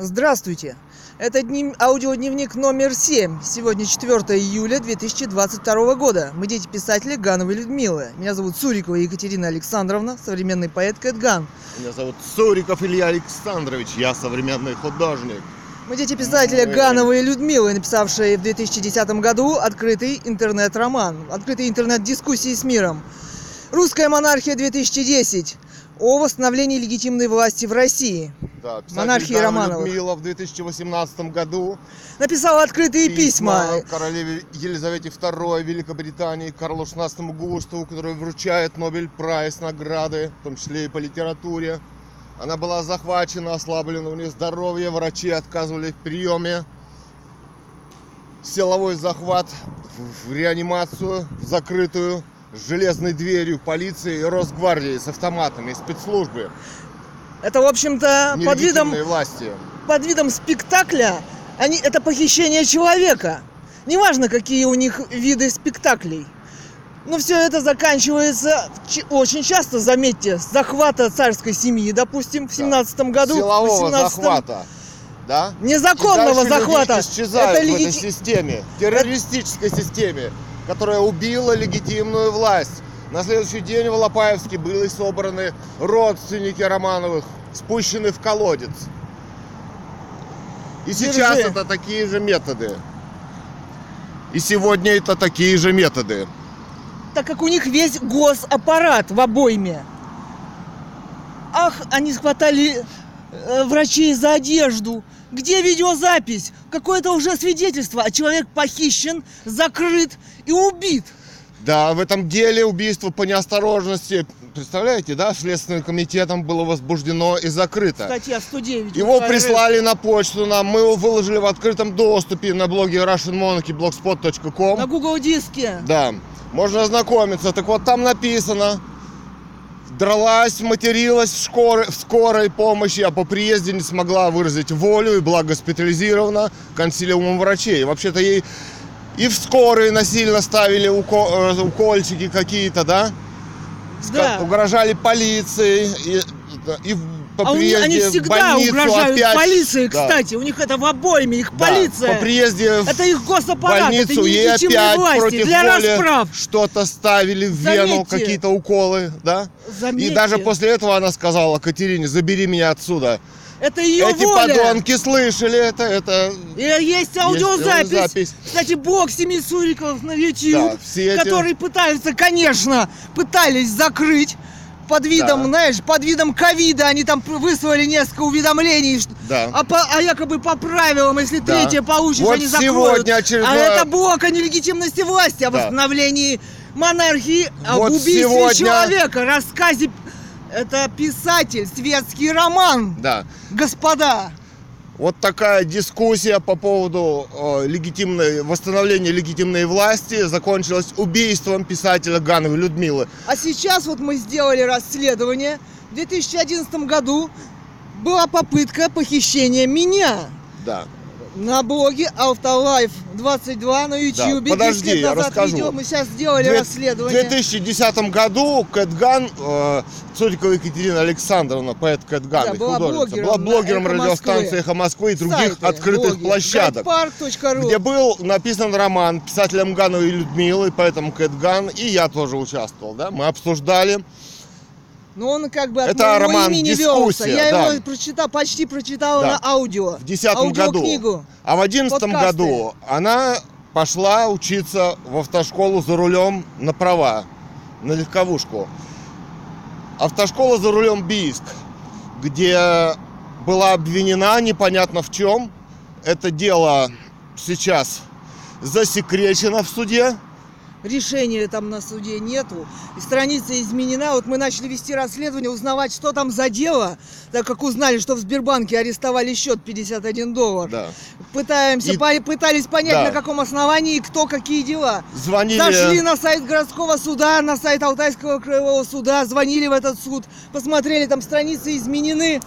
Здравствуйте! Это днев... аудиодневник номер 7. Сегодня 4 июля 2022 года. Мы дети писателя Гановой Людмилы. Меня зовут Сурикова Екатерина Александровна, современный поэт Кэтган. Меня зовут Суриков Илья Александрович, я современный художник. Мы дети писателя Гановой Людмилы, написавшие в 2010 году открытый интернет-роман, открытый интернет-дискуссии с миром. «Русская монархия 2010» о восстановлении легитимной власти в России. Да, Монархии Романовых. Людмила в 2018 году Написал открытые письма. королеве Елизавете II Великобритании, Карлу XVI Густаву, который вручает Нобель Прайс награды, в том числе и по литературе. Она была захвачена, ослаблена у нее здоровье, врачи отказывали в приеме. Силовой захват в- в реанимацию, в закрытую, с железной дверью полиции и Росгвардии с автоматами, спецслужбы, Это, в общем-то, под видом власти. под видом спектакля они, это похищение человека. Неважно, какие у них виды спектаклей. Но все это заканчивается очень часто, заметьте, с захвата царской семьи, допустим, в семнадцатом году. Силового 18-м. захвата. Да? Незаконного захвата. Это в этой системе, террористической системе, которая убила легитимную власть. На следующий день в Лопаевске были собраны родственники Романовых, спущены в колодец. И Держи. сейчас это такие же методы. И сегодня это такие же методы. Так как у них весь госаппарат в обойме. Ах, они схватали э, врачей за одежду. Где видеозапись? Какое-то уже свидетельство, а человек похищен, закрыт и убит. Да, в этом деле убийство по неосторожности, представляете, да, Следственным комитетом было возбуждено и закрыто. Статья 109. Его прислали на почту нам, мы его выложили в открытом доступе на блоге russianmonarchy.blogspot.com. на Google диске. Да, можно ознакомиться. Так вот, там написано, дралась, материлась в, шкоры- в скорой помощи, а по приезде не смогла выразить волю и была госпитализирована консилиумом врачей. Вообще-то ей и в скорой насильно ставили уко- э, укольчики какие-то, да? Да. Угрожали полиции и, и в- по А приезде они в всегда больницу угрожают опять- полиции, Да. кстати. У них это в обойме, их Да, полиция. По приезде в Это их госаппарат, больницу это ей опять власти против для расправ. что-то ставили в вену, Заметьте. какие-то уколы, да? Заметьте, И даже после этого она сказала Катерине, забери меня отсюда. это ее Эти воля. подонки слышали это, это... И есть аудиозапись. аудиозапись. Кстати, бог семи суриков на YouTube, Да, эти- которые пытаются, конечно, пытались закрыть под видом, Да. знаешь, под видом ковида. Они там выслали несколько уведомлений, Да. а, по- а якобы по правилам, если Да. третье получишь, Вот они закроют. сегодня очередное- А это блок о нелегитимности власти, о Да. восстановлении монархии, об Вот убийстве сегодня- человека, рассказе. Это писатель, светский роман, Да. господа. Вот такая дискуссия по поводу э, легитимной, восстановления легитимной власти закончилась убийством писателя Гановой Людмилы. А сейчас вот мы сделали расследование. В 2011 году была попытка похищения меня Да. На блоге Autolife 22 на YouTube. подожди, 10 лет я расскажу. видео. Мы сейчас сделали Две- расследование. В 2010 году Кэтган, э, Цурикова Екатерина Александровна, поэт Кэтган, Да, и была блогером была блогером «Эхо радиостанции Москвы». «Эхо Москвы» и других Сайты, открытых блоги, площадок, где был написан роман писателем Гановой Людмилы, поэтом Кэтган, и я тоже участвовал, да, мы обсуждали. Но он как бы от Это моего роман имени «Дискуссия», велся. Я да. его прочитал, почти прочитала Да. на аудио. В 2010 году. Аудиокнигу. А в 2011 Подкасты. году она пошла учиться в автошколу за рулем на права, на легковушку. Автошкола за рулем Бийск, где была обвинена непонятно в чем. Это дело сейчас засекречено в суде. Решения там на суде нету. И страница изменена. Вот мы начали вести расследование, узнавать, что там за дело, так как узнали, что в Сбербанке арестовали счет 51 доллар. Да. Пытаемся, И- по- пытались понять, Да. на каком основании и кто какие дела. Звонили... Зашли на сайт городского суда, на сайт Алтайского краевого суда, звонили в этот суд, посмотрели, там страницы изменены.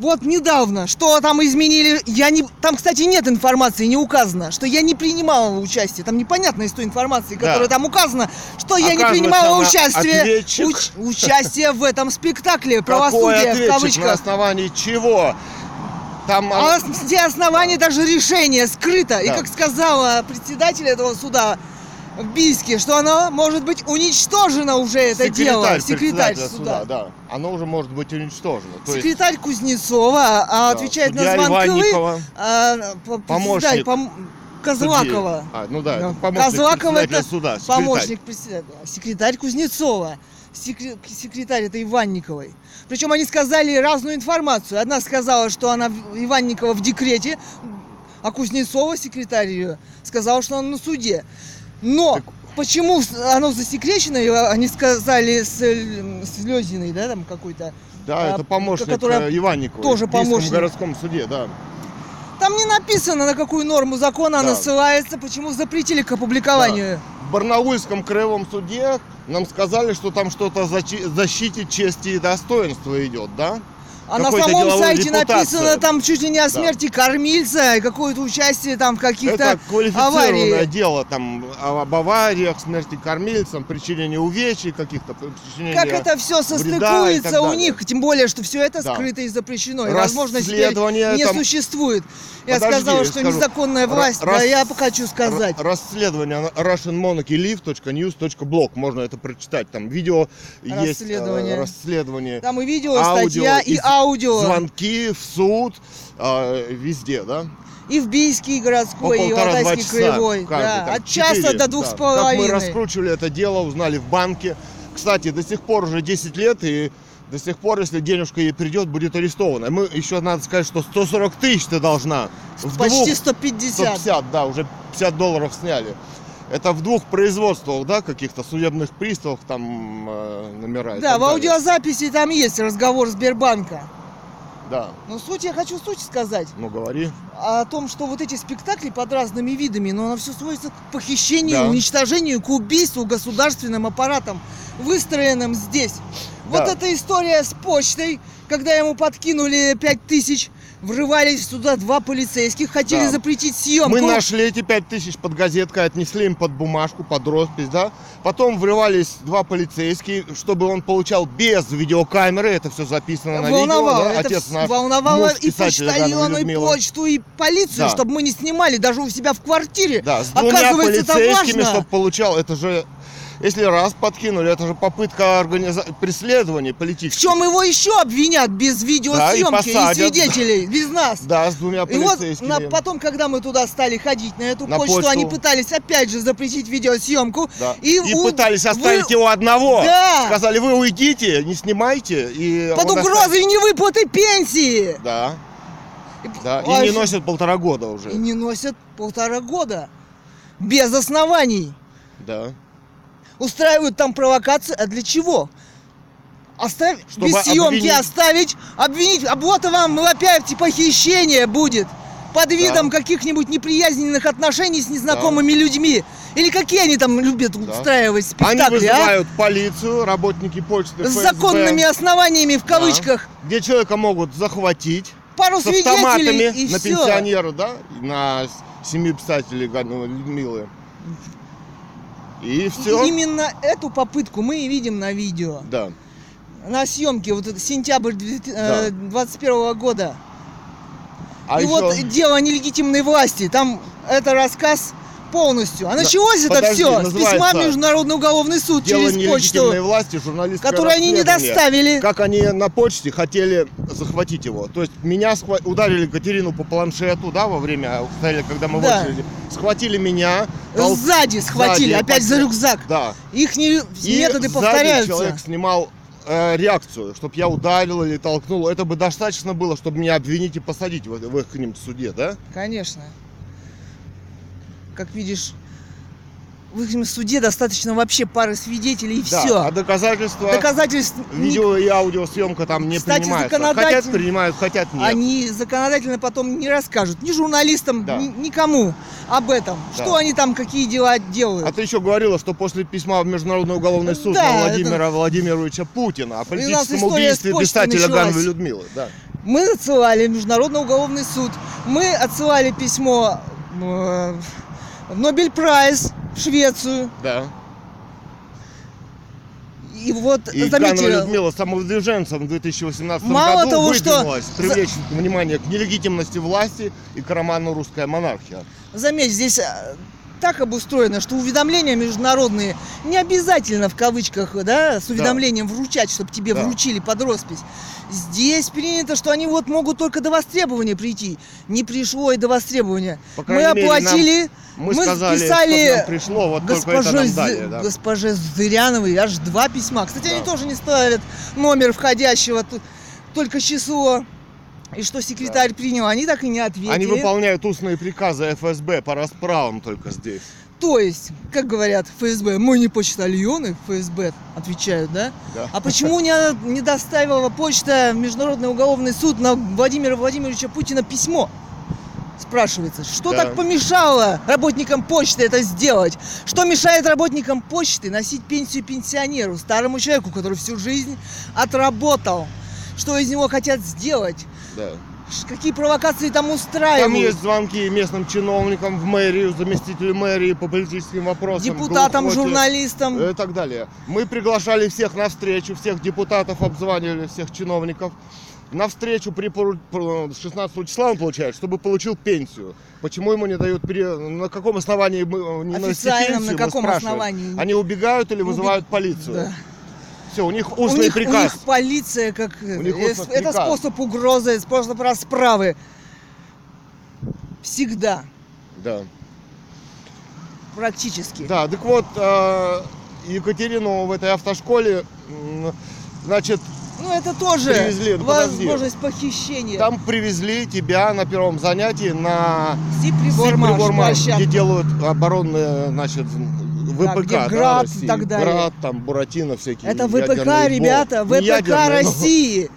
Вот недавно, что там изменили, я не... Там, кстати, нет информации, не указано, что я не принимала участие. Там непонятно из той информации, Да. которая там указана, что я не принимала участие, уч- участие в этом спектакле Какой правосудия в ответчик? На кавычках. основании чего? там... А все основания даже решения скрыто. И Да. как сказала председатель этого суда в Бийске, что оно может быть уничтожено уже, это дело. Секретарь председателя суда. да. Оно уже может быть уничтожено. То есть, Секретарь Кузнецова а, да, отвечает на звонки а, по- Помощник пом- Козлакова. А, ну да, это помощник Козлакова это суда. секретарь. Помощник председателя. Секретарь Кузнецова. Секре- Секретарь это Иванниковой. Причем они сказали разную информацию. Одна сказала, что она Иванникова в декрете, а Кузнецова, секретарь ее, сказала, что она на суде. Но Так- почему оно засекречено, и они сказали с, с Лёзиной, да, там какой-то. Да, а, это помощник которая э, Иванниковой. тоже в помощник. городском суде, да. Там не написано, на какую норму закона она Да. ссылается, почему запретили к опубликованию. В Барнаульском краевом суде нам сказали, что там что-то защите чести и достоинства идет, да? А на самом сайте написано там чуть ли не о Да. смерти кормильца и какое-то участие там в каких-то Это квалифицированное аварии. дело там об авариях, смерти кормильцам, причинении увечий каких-то, причинении... Как это все состыкуется у них, тем более, что все это Да. скрыто и запрещено. И, возможно, теперь не там- существует. Я Подожди, сказала, что скажу. незаконная власть, да рас- я хочу сказать. Расследование russianmonarchylive.news.blog. Можно это прочитать. Там видео есть. э, Расследование. Расследование. Там и видео, аудио, статья, и и аудио. Звонки в суд. э, везде, да? И в Бийский городской, По и в Алтайский краевой. каждый, да, там, от часа четыре, до двух да. с Как мы половиной. раскручивали это дело, узнали в банке. Кстати, до сих пор уже 10 лет, и до сих пор, если денежка ей придет, будет арестована. Мы еще надо сказать, что 140 тысяч ты должна. Почти двух 150. 150, да, уже 50 долларов сняли. Это в двух производствах, да, каких-то судебных приставах там э, номера. и Да, так в далее. аудиозаписи там есть разговор Сбербанка. Да, Но суть, я хочу суть сказать. ну говори. о том, что вот эти спектакли под разными видами, но оно все сводится к похищению, Да. уничтожению, к убийству государственным аппаратом, выстроенным здесь. Вот Да. эта история с почтой, когда ему подкинули 5000, врывались сюда два полицейских, хотели Да. запретить съемку. Мы нашли эти 5000 под газеткой, отнесли им под бумажку, под роспись, да. Потом врывались два полицейские, чтобы он получал без видеокамеры, это все записано на волновало, видео. да. Отец наш, волновало муж и почтальона, и почту, и полицию, Да. чтобы мы не снимали даже у себя в квартире. Да, с двумя Оказывается, полицейскими, чтобы получал, это же, если раз подкинули, это же попытка организа... преследования В политических. чем его еще обвинят без видеосъемки и, посадят. свидетелей, без нас? Да, с двумя И вот полицейскими. на- потом, когда мы туда стали ходить на эту На почту, почту. они пытались опять же запретить видеосъемку. Да. И, И, у- пытались вы- оставить его одного. Да. Сказали, вы уйдите, не снимайте. И под угрозой невыплаты пенсии. Да, И- да. Ой, И не носят полтора года и уже. не носят полтора года. Без оснований. Да. Устраивают там провокации. А для чего? Оставь, Чтобы без съемки обвинить. оставить, обвинить, а вот вам опять типа хищение будет. Под видом каких-нибудь неприязненных отношений с незнакомыми людьми. Или какие они там любят устраивать спектакли, Они а? вызывают полицию, работники почты, С ФСБ, законными основаниями в да, кавычках. где человека могут захватить Пару с автоматами и на все. пенсионера, да, на с- семью писателей Ганны Людмилы. И все. Именно эту попытку мы и видим на видео. Да. На съемке, вот это сентябрь Да. 2021 года. А и еще... вот дело нелегитимной власти. Там это рассказ полностью. А началось это подожди, все с письма в Международный уголовный суд через почту, власти, которую они не доставили. Как они на почте хотели захватить его. То есть меня схва- ударили Катерину по планшету, да, во время, когда мы Да. в очереди. Схватили меня. тол- Сзади схватили, сзади, опять за опять- рюкзак. Да. Их не- И методы сзади повторяются. человек снимал э, реакцию, чтобы я ударил или толкнул. Это бы достаточно было, чтобы меня обвинить и посадить в, в их к ним суде, да? Конечно. Как видишь, в их суде достаточно вообще пары свидетелей и Да. все. А доказательства, Доказательств видео и аудиосъемка там не Кстати, принимаются. законодатель- Хотят принимают, хотят нет. они законодательно потом не расскажут ни журналистам, Да. ни- никому об этом. Да. Что они там, какие дела делают. А ты еще говорила, что после письма в Международный уголовный суд Да, на Владимира Владимировича Путина о политическом убийстве писателя. Ганвы Людмилы. Да. Мы отсылали в Международный уголовный суд. Мы отсылали письмо э, Нобель Прайс в Швецию. да. И вот, И заметьте, Ганова Людмила самовыдвиженцем в 2018 Мало году того, что привлечь внимание к нелегитимности власти и к роману «Русская монархия». заметь, здесь э, так обустроено, что уведомления международные не обязательно в кавычках, да, с уведомлением вручать, чтобы тебе Да. вручили под роспись. Здесь принято, что они вот могут только до востребования прийти. Не пришло и до востребования. Мы мере, нам- оплатили, Мы, Мы сказали, нам пришло, вот госпоже, нам дали. да. госпоже Зыряновой аж два письма. Кстати, они Да. тоже не ставят номер входящего, только число. И что секретарь принял, они так и не ответили. Они выполняют устные приказы ФСБ по расправам только здесь. То есть, как говорят ФСБ, мы не почтальоны, ФСБ отвечают, да? Да. А почему не, не доставила почта в Международный уголовный суд на Владимира Владимировича Путина письмо? Спрашивается, что Да. так помешало работникам почты это сделать? Что мешает работникам почты носить пенсию пенсионеру, старому человеку, который всю жизнь отработал? Что из него хотят сделать? Да. Какие провокации там Там устраивают? есть звонки местным чиновникам в мэрию, заместителю мэрии по политическим вопросам. Депутатам, глухоте журналистам. И так далее. Мы приглашали всех на встречу, всех депутатов обзванивали, всех чиновников. На встречу при пору- про- 16 числа он получает, чтобы получил пенсию. Почему ему не дают пере- На каком основании мы э, не Официально на каком основании? Они убегают или Убег- вызывают полицию? Да. Все, у них У устный них, у приказ. них полиция как У них э, это приказ. способ угрозы, способ расправы. Всегда, Да. практически. Да, так вот, э, Екатерину в этой автошколе, значит, Ну это тоже Привезли, ну, подожди. возможность похищения. там привезли тебя на первом занятии на площадка. где делают оборонные, значит, ВПК, где да, Град и России. так далее. Град, там, Буратино всякие. Это ВПК, ребята. Не ВПК ядерные, но- России.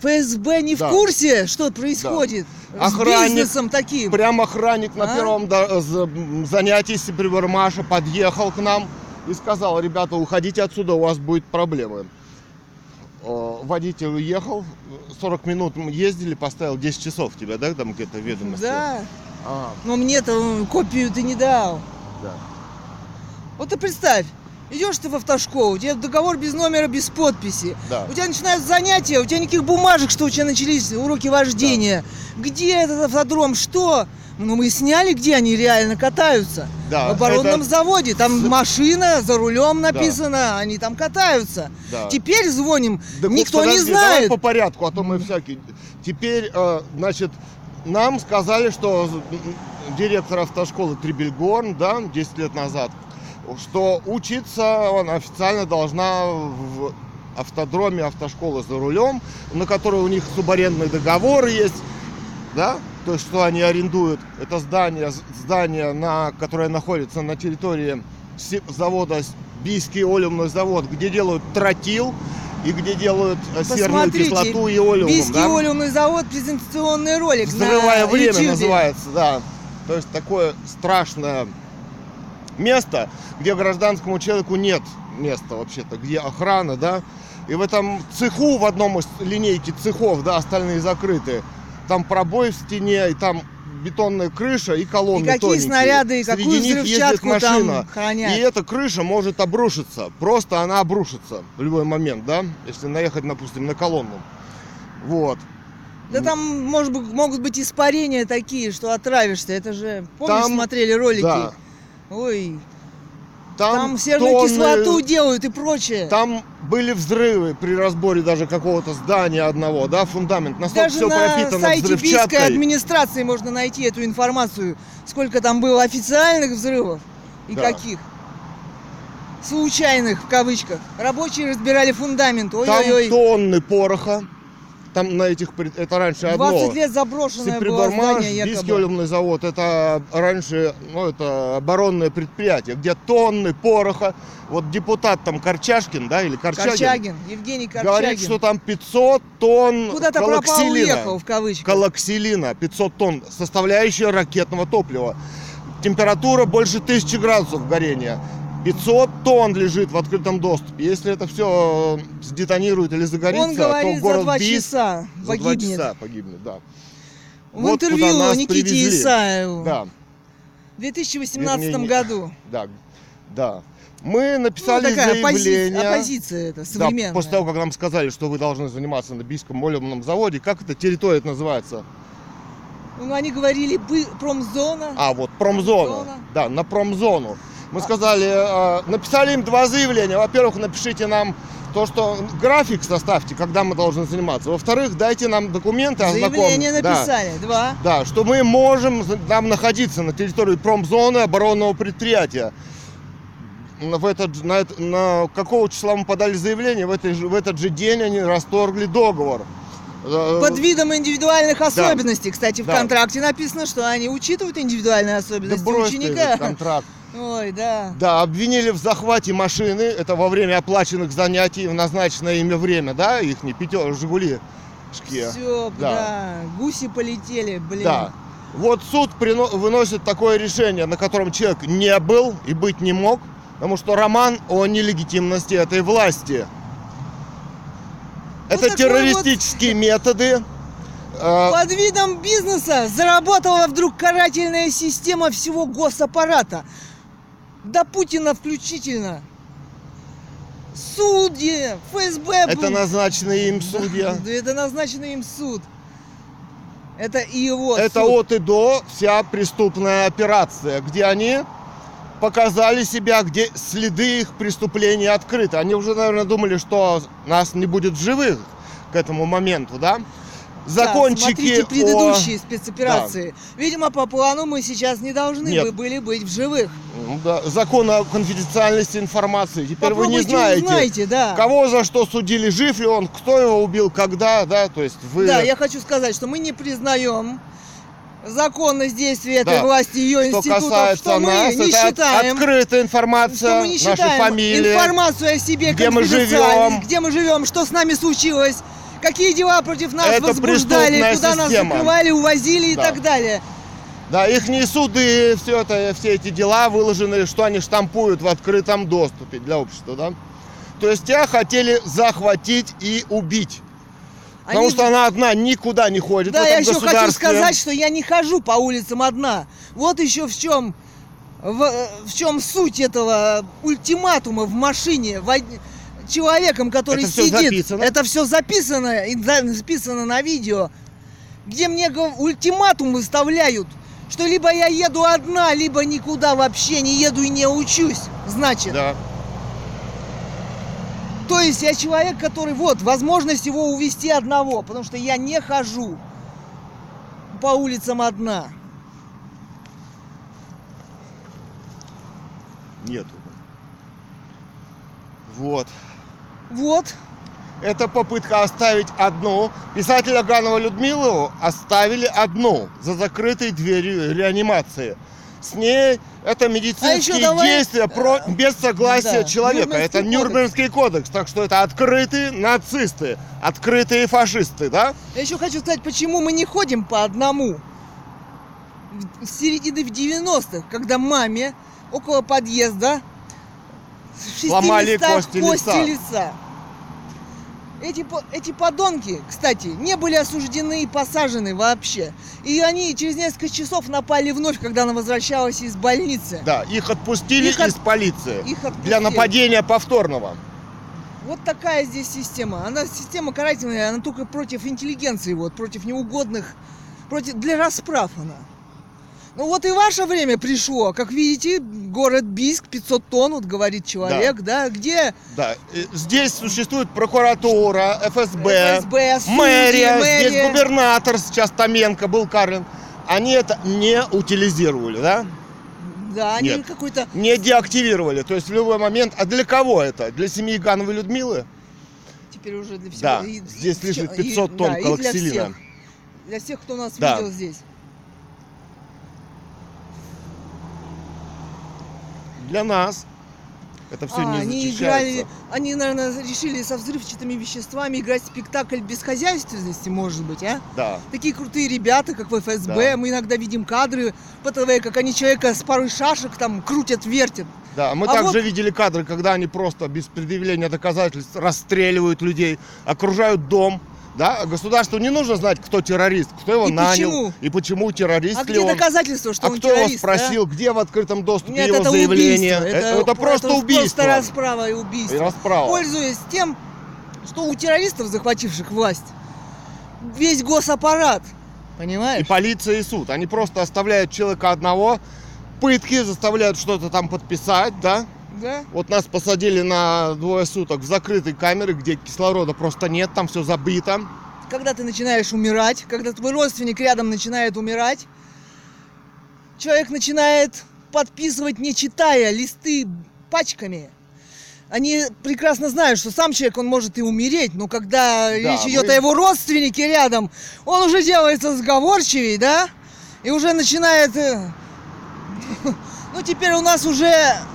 ФСБ не Да. в курсе, что происходит с Охранник бизнесом таким. Прям охранник на А? первом да, м, занятии Сибрибормаша подъехал к нам и сказал, ребята, уходите отсюда, у вас будет проблемы. Э, Водитель уехал, 40 минут мы ездили, поставил 10 часов тебя, да, там где-то в ведомости? Да, А, но мне-то копию ты не дал. да. Вот ты представь, идешь ты в автошколу, у тебя договор без номера, без подписи. Да. У тебя начинают занятия, у тебя никаких бумажек, что у тебя начались уроки вождения. Где этот автодром, что? Ну, мы сняли, где они реально катаются. Да, в оборонном это- заводе. Там машина, за рулем написано, они там катаются. Да. Теперь звоним, вот, никто не подожди, Давай знает. по порядку, а то мы всякие. Теперь, э, значит, нам сказали, что директор автошколы Трибельгорн, да, 10 лет назад, что учиться она официально должна в автодроме автошколы за рулем, на которой у них субарендный договор есть, да, то есть что они арендуют это здание, здание, на, которое находится на территории завода Бийский олеумный завод, где делают тротил и где делают э, серную Посмотрите, кислоту и олеум. Бийский да? олеумный завод, презентационный ролик Взрывая на время YouTube. называется, да. То есть такое страшное место, где гражданскому человеку нет места вообще-то, где охрана, да. И в этом цеху, в одном из линейки цехов, да, остальные закрыты, там пробой в стене, и там бетонная крыша и колонны И какие тоненькие. снаряды, и Среди какую них взрывчатку машина. там хранят. И эта крыша может обрушиться. Просто она обрушится в любой момент, да? Если наехать, допустим, на колонну. Вот. Да там может могут быть испарения такие, что отравишься. Это же, помнишь, Там- смотрели ролики? Да. Ой, Там, там, серную тонны- кислоту делают и прочее. Там были взрывы при разборе даже какого-то здания одного, да, фундамент. Настолько Даже все на пропитано сайте Бийской администрации можно найти эту информацию, сколько там было официальных взрывов и Да. каких. Случайных, в кавычках. Рабочие разбирали фундамент. Там Ой-ой-ой. тонны пороха. Там на этих, это раньше 20 одно. лет заброшенное было здание якобы. завод, это раньше, ну, это оборонное предприятие, где тонны пороха. Вот депутат там Корчашкин, да, или Корчагин, Корчагин, Евгений Корчагин. говорит, что там 500 тонн Куда-то пропал, уехал, в кавычках. Колоксилина, 500 тонн, составляющая ракетного топлива. Температура больше 1000 градусов горения. 500 тонн лежит в открытом доступе. Если это все сдетонирует или загорится, Он говорит, то город за два Бийск часа за два погибнет. часа погибнет, да. В Вот интервью нас Никите привезли. Исаеву Да, в 2018 Вернее, не- году. да. Да. Мы Ну, написали такая оппози- заявление. оппозиция это Да, современная. после того, как нам сказали, что вы должны заниматься на Бийском молебном заводе, как эта территория это называется? Ну, они говорили промзона. А, вот промзону. Зона. Да, на промзону. Мы сказали, э, написали им два заявления. Во-первых, напишите нам то, что график составьте, когда мы должны заниматься. Во-вторых, дайте нам документы, Заявление ознаком- Да. написали. Два. Да, что мы можем нам находиться на территории промзоны оборонного предприятия. В этот, на, на какого числа мы подали заявление, в, этой в этот же день они расторгли договор. Э, Под видом индивидуальных особенностей. Кстати, в Да. контракте написано, что они учитывают индивидуальные Да особенности брось ты ученика. этот контракт. Ой, да. Да, обвинили в захвате машины, это во время оплаченных занятий, в назначенное ими время, да, их не пятер, Жигули. Все, Да. да. Гуси полетели, блин. Да. Вот суд прино- выносит такое решение, на котором человек не был и быть не мог, потому что роман о нелегитимности этой власти. Ну, Это террористические методы. э, Под видом бизнеса заработала вдруг карательная система всего госаппарата. До Путина включительно. Судьи, ФСБ. это был- назначенные им судья. Да, это назначенный им суд. Это и его Это суд. от и до вся преступная операция, где они показали себя, где следы их преступлений открыты. Они уже, наверное, думали, что нас не будет живых к этому моменту, да? Да, Закончики смотрите о- предыдущие спецоперации. Видимо, по плану мы сейчас не должны Нет. бы были быть в живых. Ну да, закон о конфиденциальности информации. Теперь вы не Попробуйте знаете, узнаете, да. кого за что судили, жив ли он, кто его убил, когда, да, то есть вы... Да, я хочу сказать, что мы не признаем законность действия этой Да. власти, ее Что институтов, касается что мы нас, не это считаем, открытая информация, мы не наши считаем фамилии. информацию о себе где мы живем. где мы живем, что с нами случилось, какие дела против нас Это возбуждали, куда нас система. закрывали, увозили Да. и так далее. Да, их суды, все это, все эти дела выложены, что они штампуют в открытом доступе для общества, да? То есть тебя хотели захватить и убить. Потому Они- что она одна никуда не ходит Да, в я еще хочу сказать, что я не хожу по улицам одна. Вот еще в чем в, э, в чем суть этого ультиматума в машине вод- человеком, который Это сидит. записано? Это все записано и за- записано на видео, где мне ультиматум выставляют, что либо я еду одна, либо никуда вообще не еду и не учусь. Значит, Да. то есть я человек, который вот возможность его увести одного, потому что я не хожу по улицам одна. Нету. Вот. Вот. Это попытка оставить одну. Писателя Ганова Людмилу оставили одну за закрытой дверью реанимации. С ней это медицинские А давай, действия про, э, без согласия да, человека. Нюрнбергский Это кодекс. Нюрнбергский кодекс. Так что это открытые нацисты, открытые фашисты, да? Я еще хочу сказать, почему мы не ходим по одному. В- С середины в 90-х, когда маме около подъезда шести Сломали местах кости лица. лица. Эти, эти подонки, кстати, не были осуждены и посажены вообще. И они через несколько часов напали вновь, когда она возвращалась из больницы. Да, их отпустили Их от- из полиции Их отпустили. для нападения повторного. Вот такая здесь система. Она система карательная, она только против интеллигенции, вот, против неугодных, против для расправ она. Ну вот и ваше время пришло. Как видите, город Бийск, 500 тонн, вот говорит человек, да, где Да, э, здесь существует прокуратура, ФСБ, ФСБ, судьи, мэрия, мэрия. здесь губернатор сейчас Томенко был Карлин. Они это не утилизировали, да? Да, они Нет. какой-то... Не деактивировали. То есть в любой момент. А для кого это? Для семьи Гановой Людмилы? Теперь уже для всего. Да, и- здесь и- лежит и- 500 тонн да, и для колоксилина. всех. Для всех, кто нас Да. видел здесь. Для нас это все А, не они играли, они, наверное, решили со взрывчатыми веществами играть спектакль бесхозяйственности, может быть, а? Да. Такие крутые ребята, как в ФСБ, Да. мы иногда видим кадры по ТВ, как они человека с парой шашек там крутят, вертят. Да, мы А также вот- видели кадры, когда они просто без предъявления доказательств расстреливают людей, окружают дом, Да, А государству не нужно знать, кто террорист, кто его И нанял почему? и почему террорист А где он. доказательства, что а он кто его террорист? а? спросил, где в открытом доступе Нет, его это заявление? убийство. Это, это просто убийство. Просто расправа и убийство. И расправа. Пользуясь тем, что у террористов, захвативших власть, весь госаппарат, И понимаешь? полиция, и суд. Они просто оставляют человека одного, пытки заставляют что-то там подписать, да? Да? Вот нас посадили на двое суток в закрытой камере, где кислорода просто нет, там все забито. Когда ты начинаешь умирать, когда твой родственник рядом начинает умирать, человек начинает подписывать, не читая, листы пачками. Они прекрасно знают, что сам человек, он может и умереть, но когда речь идет мы- о его родственнике рядом, он уже делается сговорчивей, да? И уже начинает... Ну, теперь у нас уже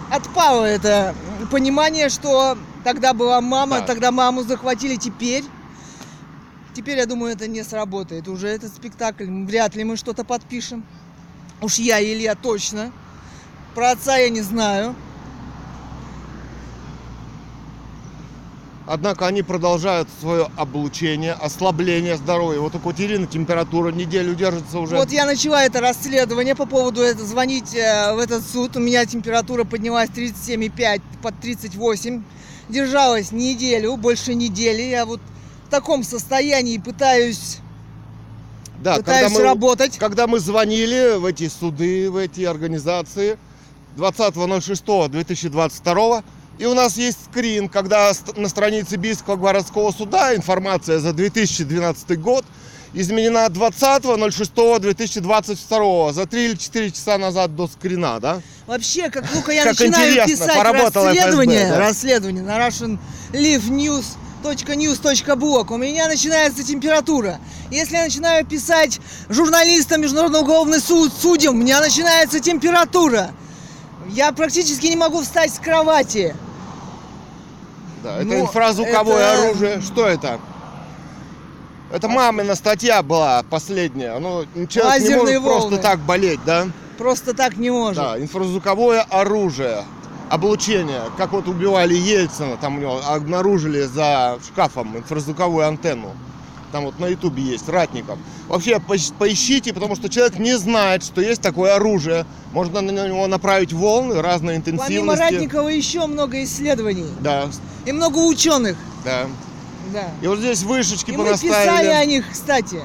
отпало это понимание, что тогда была мама, Да. тогда маму захватили, теперь... Теперь, я думаю, это не сработает. Уже этот спектакль, вряд ли мы что-то подпишем. Уж я Илья точно. Про отца я не знаю. Однако они продолжают свое облучение, ослабление здоровья. Вот у Катерины температура неделю держится уже. Вот я начала это расследование по поводу этого, звонить э, в этот суд. У меня температура поднялась 37,5 под 38. Держалась неделю, больше недели. Я вот в таком состоянии пытаюсь, да, пытаюсь когда мы, работать. когда мы звонили в эти суды, в эти организации 20.06.2022, и у нас есть скрин, когда на странице Бийского городского суда информация за 2012 год изменена 20.06.2022, за 3 или 4 часа назад до скрина, да? Вообще, как только я Как начинаю писать расследование, ФСБ, да. расследование на Russian Live News .news.blog, у меня начинается температура. Если я начинаю писать журналистам Международный уголовный суд, судьям, у меня начинается температура. Я практически не могу встать с кровати. Да, это Ну, инфразвуковое это- оружие. Что это? Это мамина статья была последняя. Ну, человек не Лазерные может просто волны. так болеть, да? Просто так не может. Да, инфразвуковое оружие, облучение. Как вот убивали Ельцина, там у него обнаружили за шкафом инфразвуковую антенну. Там вот на ютубе есть, Ратников. Вообще поищ- поищите, потому что человек не знает, что есть такое оружие. Можно на него направить волны разной Помимо интенсивности. Ратникова еще много исследований. Да, И много ученых. да. Да. И вот здесь вышечки И мы понаставили. писали о них, кстати.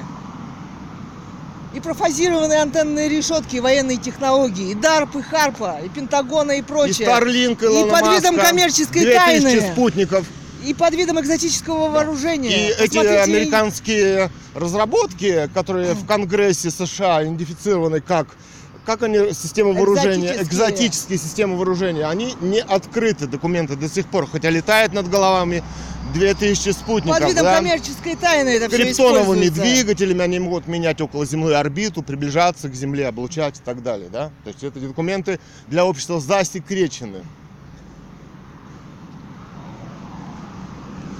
И про фазированные антенные решетки, и военные технологии, и ДАРП, и ХАРПа, и Пентагона, и И прочее. Старлинк, и, И под видом коммерческой 2000 тайны. спутников. И под видом экзотического И вооружения. эти Посмотрите, американские разработки, которые в Конгрессе США идентифицированы как как они системы вооружения, Экзотические. экзотические системы вооружения, они не открыты документы до сих пор, хотя летает над головами 2000 спутников. Под видом да. коммерческой тайны это Криптоновыми двигателями они могут менять околоземную орбиту, приближаться к Земле, облучать и так далее. Да? То есть это документы для общества засекречены.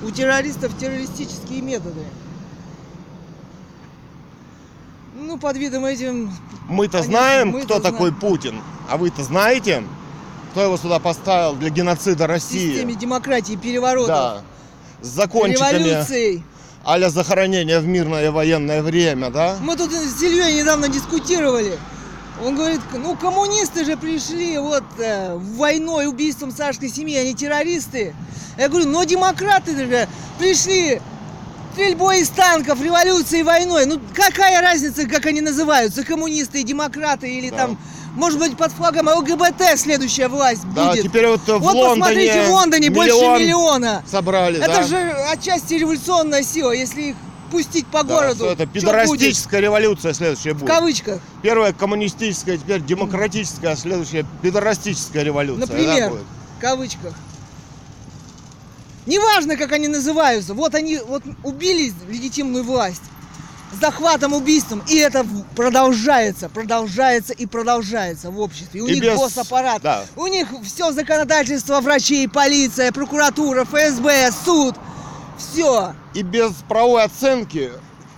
У террористов террористические методы. Ну, под видом этим... Мы-то знаем, мы-то кто знаем. такой Путин. А вы-то знаете, кто его сюда поставил для геноцида В России? системе демократии, переворотов, Да. С закончиками революций. а захоронения в мирное военное время, да? Мы тут с Ильей недавно дискутировали. Он говорит, ну коммунисты же пришли вот э, войной, убийством царской семьи, они террористы. Я говорю, но демократы же пришли стрельбой из танков, революцией, войной. Ну какая разница, как они называются, коммунисты и демократы или Да. там, может быть, под флагом ЛГБТ следующая власть Да, будет. теперь вот в вот Лондоне посмотрите, в Лондоне больше миллион миллиона. собрали, Это да? же отчасти революционная сила, если их пустить по Да, городу. это пидорастическая революция следующая В будет. кавычках. Первая коммунистическая, теперь демократическая, а следующая пидорастическая революция. да, Например, будет? в кавычках. Неважно, как они называются. Вот они вот убили легитимную власть. С захватом, убийством. И это в- продолжается, продолжается и продолжается в обществе. И у И них без- госаппарат. да. У них все законодательство врачей, полиция, прокуратура, ФСБ, суд. Все. И без правовой оценки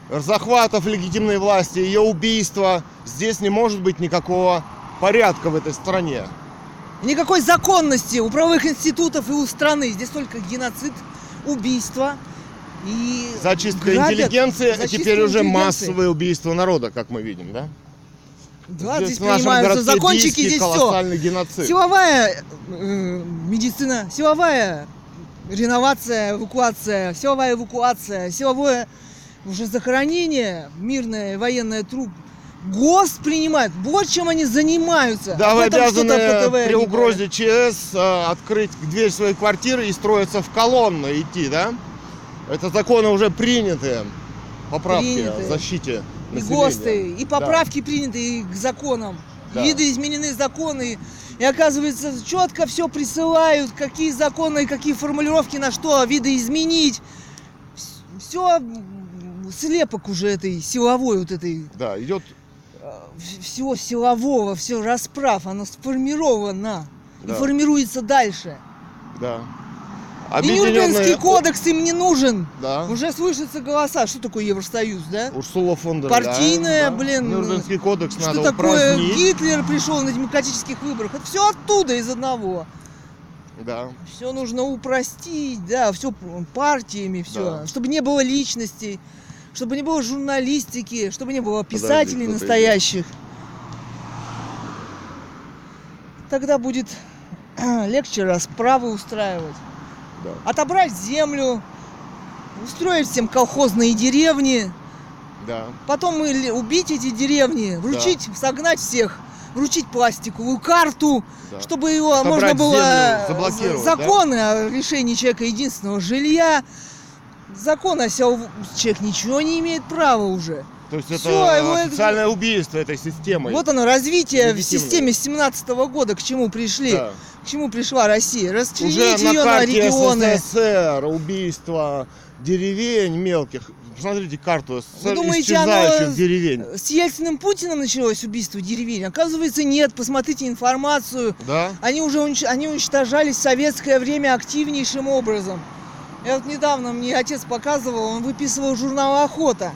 захватов легитимной власти, ее убийства, здесь не может быть никакого порядка в этой стране. Никакой законности у правовых институтов и у страны. Здесь только геноцид, убийство И Зачистка грабят. интеллигенции, а Зачистка теперь уже интеллигенции. массовое убийство народа, как мы видим, да? Да, здесь, нашем принимаются закончики, здесь все. геноцид. Силовая э, медицина, силовая реновация, эвакуация, силовая эвакуация, силовое уже захоронение, мирное военное труп. ГОСТ принимает. Вот чем они занимаются. Да, вы обязаны при угрозе ЧС э, открыть дверь своей квартиры и строиться в колонну идти, да? Это законы уже принятые. Поправки Принятые. о защите И населения. ГОСТы, и поправки приняты и к законам. Да. Виды изменены законы. И оказывается, четко все присылают, какие законы, какие формулировки на что, виды изменить. Все слепок уже этой силовой вот этой Да, идет всего силового, все расправ, оно сформировано и Да. формируется дальше. Да. И Нюрнбергский Объединенные- кодекс им не нужен. Да. Уже слышатся голоса. Что такое Евросоюз, да? Урсула фон дер Партийная, да. блин, Нюрнбергский кодекс Что надо такое упразднить. Гитлер пришел на демократических выборах? Это все оттуда, из одного. Да. Все нужно упростить, да, все партиями, все. Да. Чтобы не было личностей, чтобы не было журналистики, чтобы не было писателей кто-то настоящих. Тогда будет легче расправы устраивать. Да. Отобрать землю, устроить всем колхозные деревни, Да. потом убить эти деревни, вручить, согнать всех, вручить пластиковую карту, да. чтобы его Отобрать можно было землю, законы о лишении человека единственного жилья, закон о сел... человек ничего не имеет права уже. То есть это Всё, его это- убийство этой системы. Вот оно развитие в системе 17 года, к чему пришли, Да. К чему пришла Россия, расчленить на ее на карте регионы. СССР убийство деревень мелких. Посмотрите карту СССР думаете, исчезающих оно- деревень. С Ельциным Путиным началось убийство деревень. Оказывается, нет. Посмотрите информацию. Да? Они уже унич- они уничтожались в советское время активнейшим образом. Я вот недавно мне отец показывал, он выписывал журнал «Охота».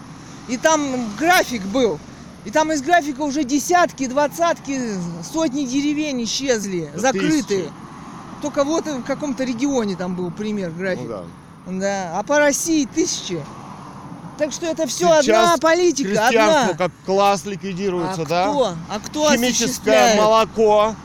И там график был. И там из графика уже десятки, двадцатки, сотни деревень исчезли, Да закрытые. тысячи. Только вот в каком-то регионе там был пример Ну график. да. да. А по России тысячи. Так что это все Сейчас одна политика, Крестьянство одна. как класс ликвидируется, а да? кто? А кто Химическое молоко,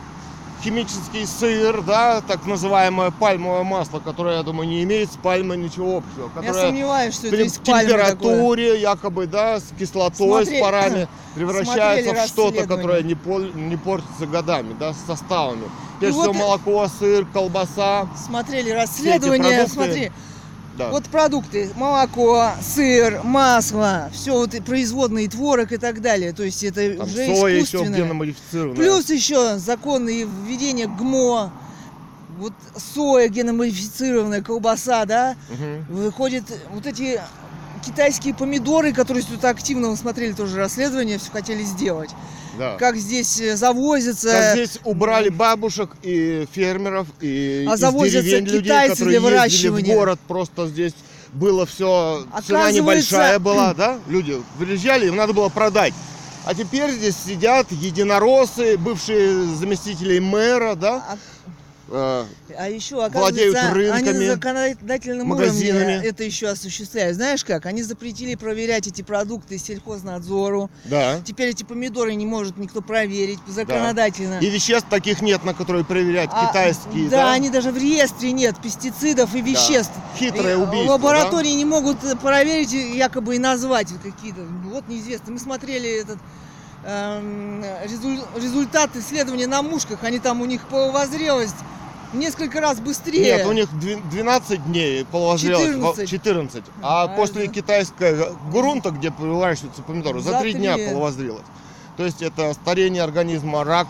химический сыр, да, так называемое пальмовое масло, которое, я думаю, не имеет с пальмой ничего общего. Я Которое сомневаюсь, что это при пальмы такое. температуре, якобы, да, с кислотой, Смотри- с парами, превращается в что-то, которое не, пол- не портится годами, да, с составами. Прежде всего, молоко, сыр, колбаса. Смотрели расследование, продукты, смотри, Да. вот продукты, молоко, сыр, масло, все вот и производные творог и так далее. То есть это Там уже соя еще искусственное. геномодифицированная. Плюс еще законы введения ГМО, вот соя геномодифицированная, колбаса, да, Мгм. выходит вот эти китайские помидоры, которые тут активно мы смотрели тоже расследование, все хотели сделать. Да. Как здесь э, завозятся. Как здесь убрали бабушек и фермеров, и А из завозятся деревень людей, китайцы которые для выращивания. в город, просто здесь было все, цена небольшая была, да? Люди приезжали, им надо было продать. А теперь здесь сидят единороссы, бывшие заместители мэра, да? А- Э, А еще, Владеют они рынками, на законодательном магазинами. уровне это еще осуществляют. Знаешь как? Они запретили проверять эти продукты сельхознадзору. да. Теперь эти помидоры не может никто проверить законодательно. И веществ таких нет, на которые проверять А, китайские, да, да? они даже в реестре нет пестицидов и веществ. Хитрое И убийство, Лаборатории не могут э, проверить якобы и назвать какие-то. Вот неизвестно. Мы смотрели этот эм, резуль- результат исследования на мушках. Они там у них половозрелость несколько раз быстрее. Нет, у них дви- 12 дней половозрелость, 14. 14. А А, после это- китайской грунта, где выращиваются помидоры, за За 3 дня три. половозрелость. То есть это старение организма, рак,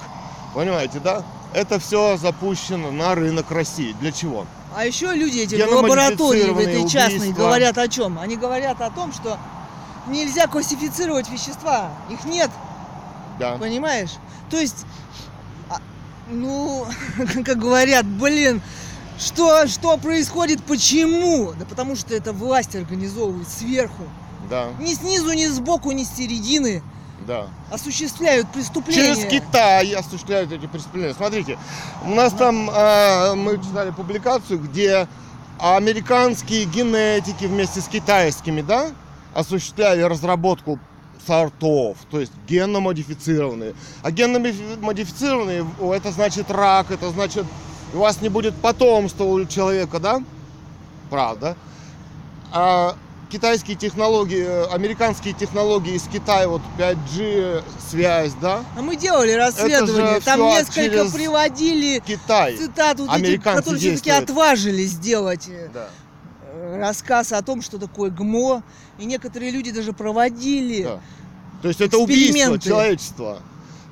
понимаете, да? Это все запущено на рынок России. Для чего? А еще люди эти в лаборатории в этой частной убийства. говорят о чем? Они говорят о том, что нельзя классифицировать вещества. Их нет, Да. понимаешь? То есть, ну, как говорят, блин, что, что происходит, почему? Да потому что это власть организовывает сверху. Да, Ни снизу, ни сбоку, ни с середины да. осуществляют преступления. Через Китай осуществляют эти преступления. Смотрите, у нас там, а, мы читали публикацию, где американские генетики вместе с китайскими, да, осуществляли разработку сортов, то есть генно-модифицированные. А генно-модифицированные, это значит рак, это значит у вас не будет потомства у человека, да? Правда. А китайские технологии, э, американские технологии из Китая, вот 5G связь, да? А мы делали расследование, там несколько приводили Китай. цитат вот Американцы которые все-таки отважились сделать Да. Рассказ о том, что такое ГМО. И некоторые люди даже проводили. Да. То есть это убийство человечества.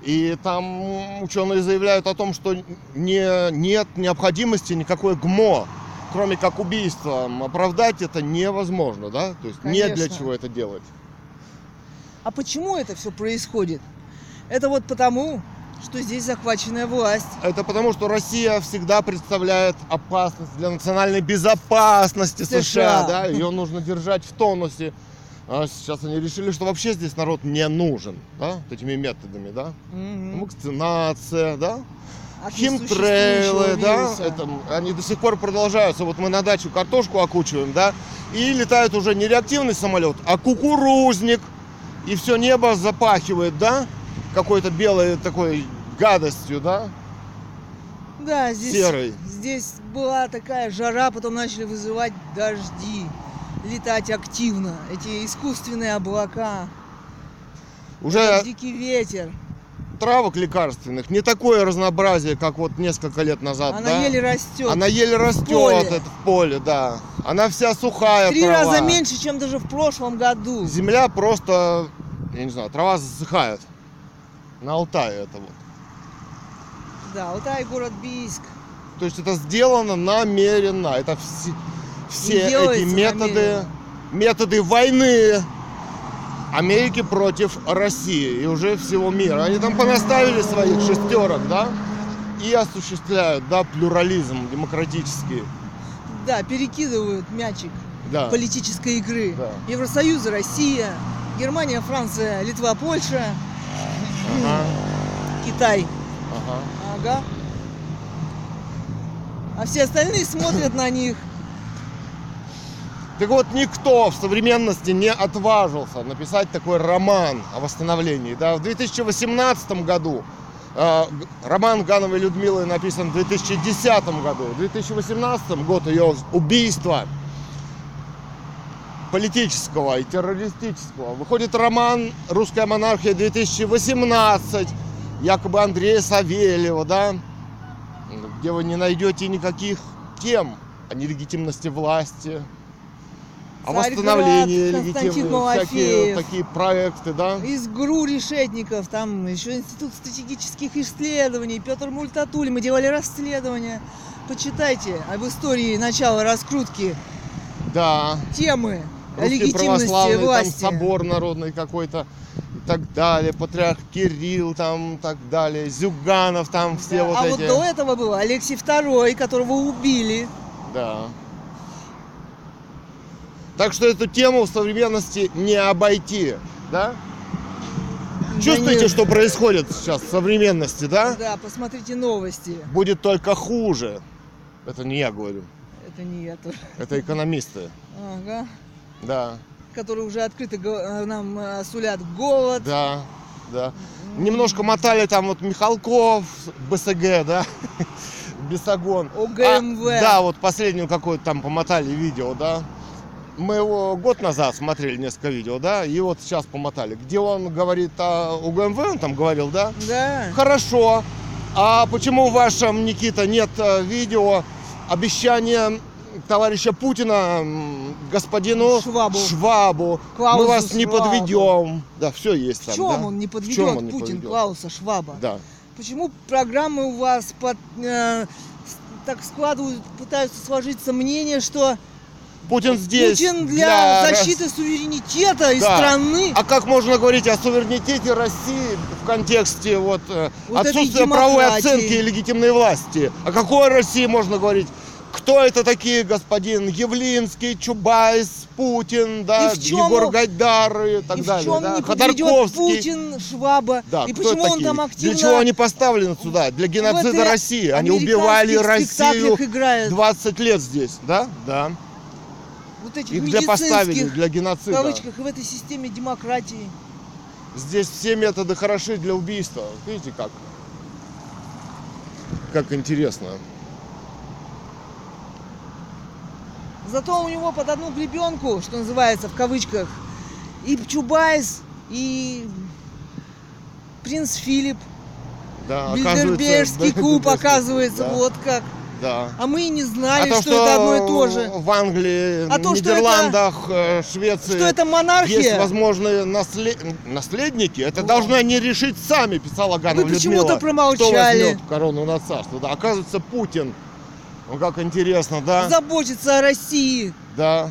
И там ученые заявляют о том, что не, нет необходимости никакой ГМО, кроме как убийством. Оправдать это невозможно, да? То есть нет для Конечно. чего это делать. А почему это все происходит? Это вот потому, что здесь захваченная власть. Это потому, что Россия всегда представляет опасность для национальной безопасности США, США. да? Ее нужно держать в тонусе. А сейчас они решили, что вообще здесь народ не нужен, да, вот этими методами, да? Мгм. Вакцинация, да? От химтрейлы, несуществующего да, это, они до сих пор продолжаются. Вот мы на дачу картошку окучиваем, да, и летает уже не реактивный самолет, а кукурузник, и все небо запахивает, да, какой-то белой такой гадостью, да, Да, здесь, серой. здесь была такая жара, потом начали вызывать дожди, летать активно. Эти искусственные облака, Уже дикий ветер. травок лекарственных не такое разнообразие, как вот несколько лет назад, Она да. еле растет. Она еле растет поле. это в поле, да. Она вся сухая Три трава. раза меньше, чем даже в прошлом году. Земля просто, я не знаю, трава засыхает. На Алтае это вот. Да, Алтай, город Бийск. То есть это сделано намеренно. Это все, все эти методы, намеренно. методы войны Америки против России и уже всего мира. Они там понаставили своих шестерок, да, и осуществляют, да, плюрализм демократический. Да, перекидывают мячик Да. политической игры. Да. Евросоюз, Россия, Германия, Франция, Литва, Польша, Ага, Китай. ага. Ага. А все остальные смотрят на них. Так вот, никто в современности не отважился написать такой роман о восстановлении. Да? В 2018 году э, роман Гановой Людмилы написан в 2010 году. В 2018 год ее убийства политического и террористического. Выходит роман «Русская монархия 2018», якобы Андрея Савельева, да, где вы не найдете никаких тем о нелегитимности власти, о восстановлении легитимности, всякие такие проекты, да. Из ГРУ Решетников, там еще Институт стратегических исследований, Петр Мультатуль. Мы делали расследование. Почитайте об истории начала раскрутки Да, темы о русский легитимности православный там власти. собор народный какой-то и так далее, патриарх Кирилл там и так далее, Зюганов там все Да, вот а эти. вот до этого был Алексей II, которого убили. Да. Так что эту тему в современности не обойти, да? Чувствуете, что происходит сейчас в современности, да? Да, посмотрите новости. Будет только хуже. Это не я говорю, Это не я тоже. это экономисты. Ага. Да, Которые уже открыто э, нам э, сулят голод. да, да. Немножко мотали там вот Михалков, БСГ, да, Бесогон. ОГМВ. А, да, вот последнюю какую-то там помотали видео, да. Мы его год назад смотрели несколько видео, да, и вот сейчас помотали. Где он говорит о УГМВ, он там говорил, да? Да. Хорошо. А почему в вашем, Никита, нет э, видео обещания товарища Путина господину Швабу. Швабу? Клаусу Мы вас не Швабу. подведем. Да, все есть В там. чем да? он не подведет чем он не Путин подведет? Клауса Шваба? Да. Почему программы у вас под, э, так складывают, пытаются сложиться мнение, что Путин здесь Путин для, рас- защиты суверенитета и Да. страны А как можно говорить о суверенитете России в контексте вот, э, Вот отсутствия правовой оценки и легитимной власти? О какой России можно говорить? Кто это такие, господин Явлинский, Чубайс, Путин, да, И в чем- Егор Гайдар и так и в далее, чем да, не Ходорковский. Путин, Шваба? Да, и почему он такие? там активно... Для чего они поставлены сюда? Для геноцида России. Они убивали Россию играют. 20 лет здесь, да? Да. Вот этих Их для поставили, для в геноцида. кавычках, и в этой системе демократии. Здесь все методы хороши для убийства. Видите как? Как интересно. Зато у него под одну гребенку, что называется, в кавычках, и Чубайс, и принц Филипп, Да, Бильдербергский клуб, да, оказывается, да, вот как. Да. А мы и не А знали, то, что, это одно и то же. в Англии, А то, что Нидерландах, э, Швеции Что это есть монархия. возможные насле- наследники, это О. должны они решить сами, писала Ганова Вы почему-то промолчали. Кто возьмет корону на царство? Да, оказывается, Путин. Ну, как интересно, да? Заботиться о России Да.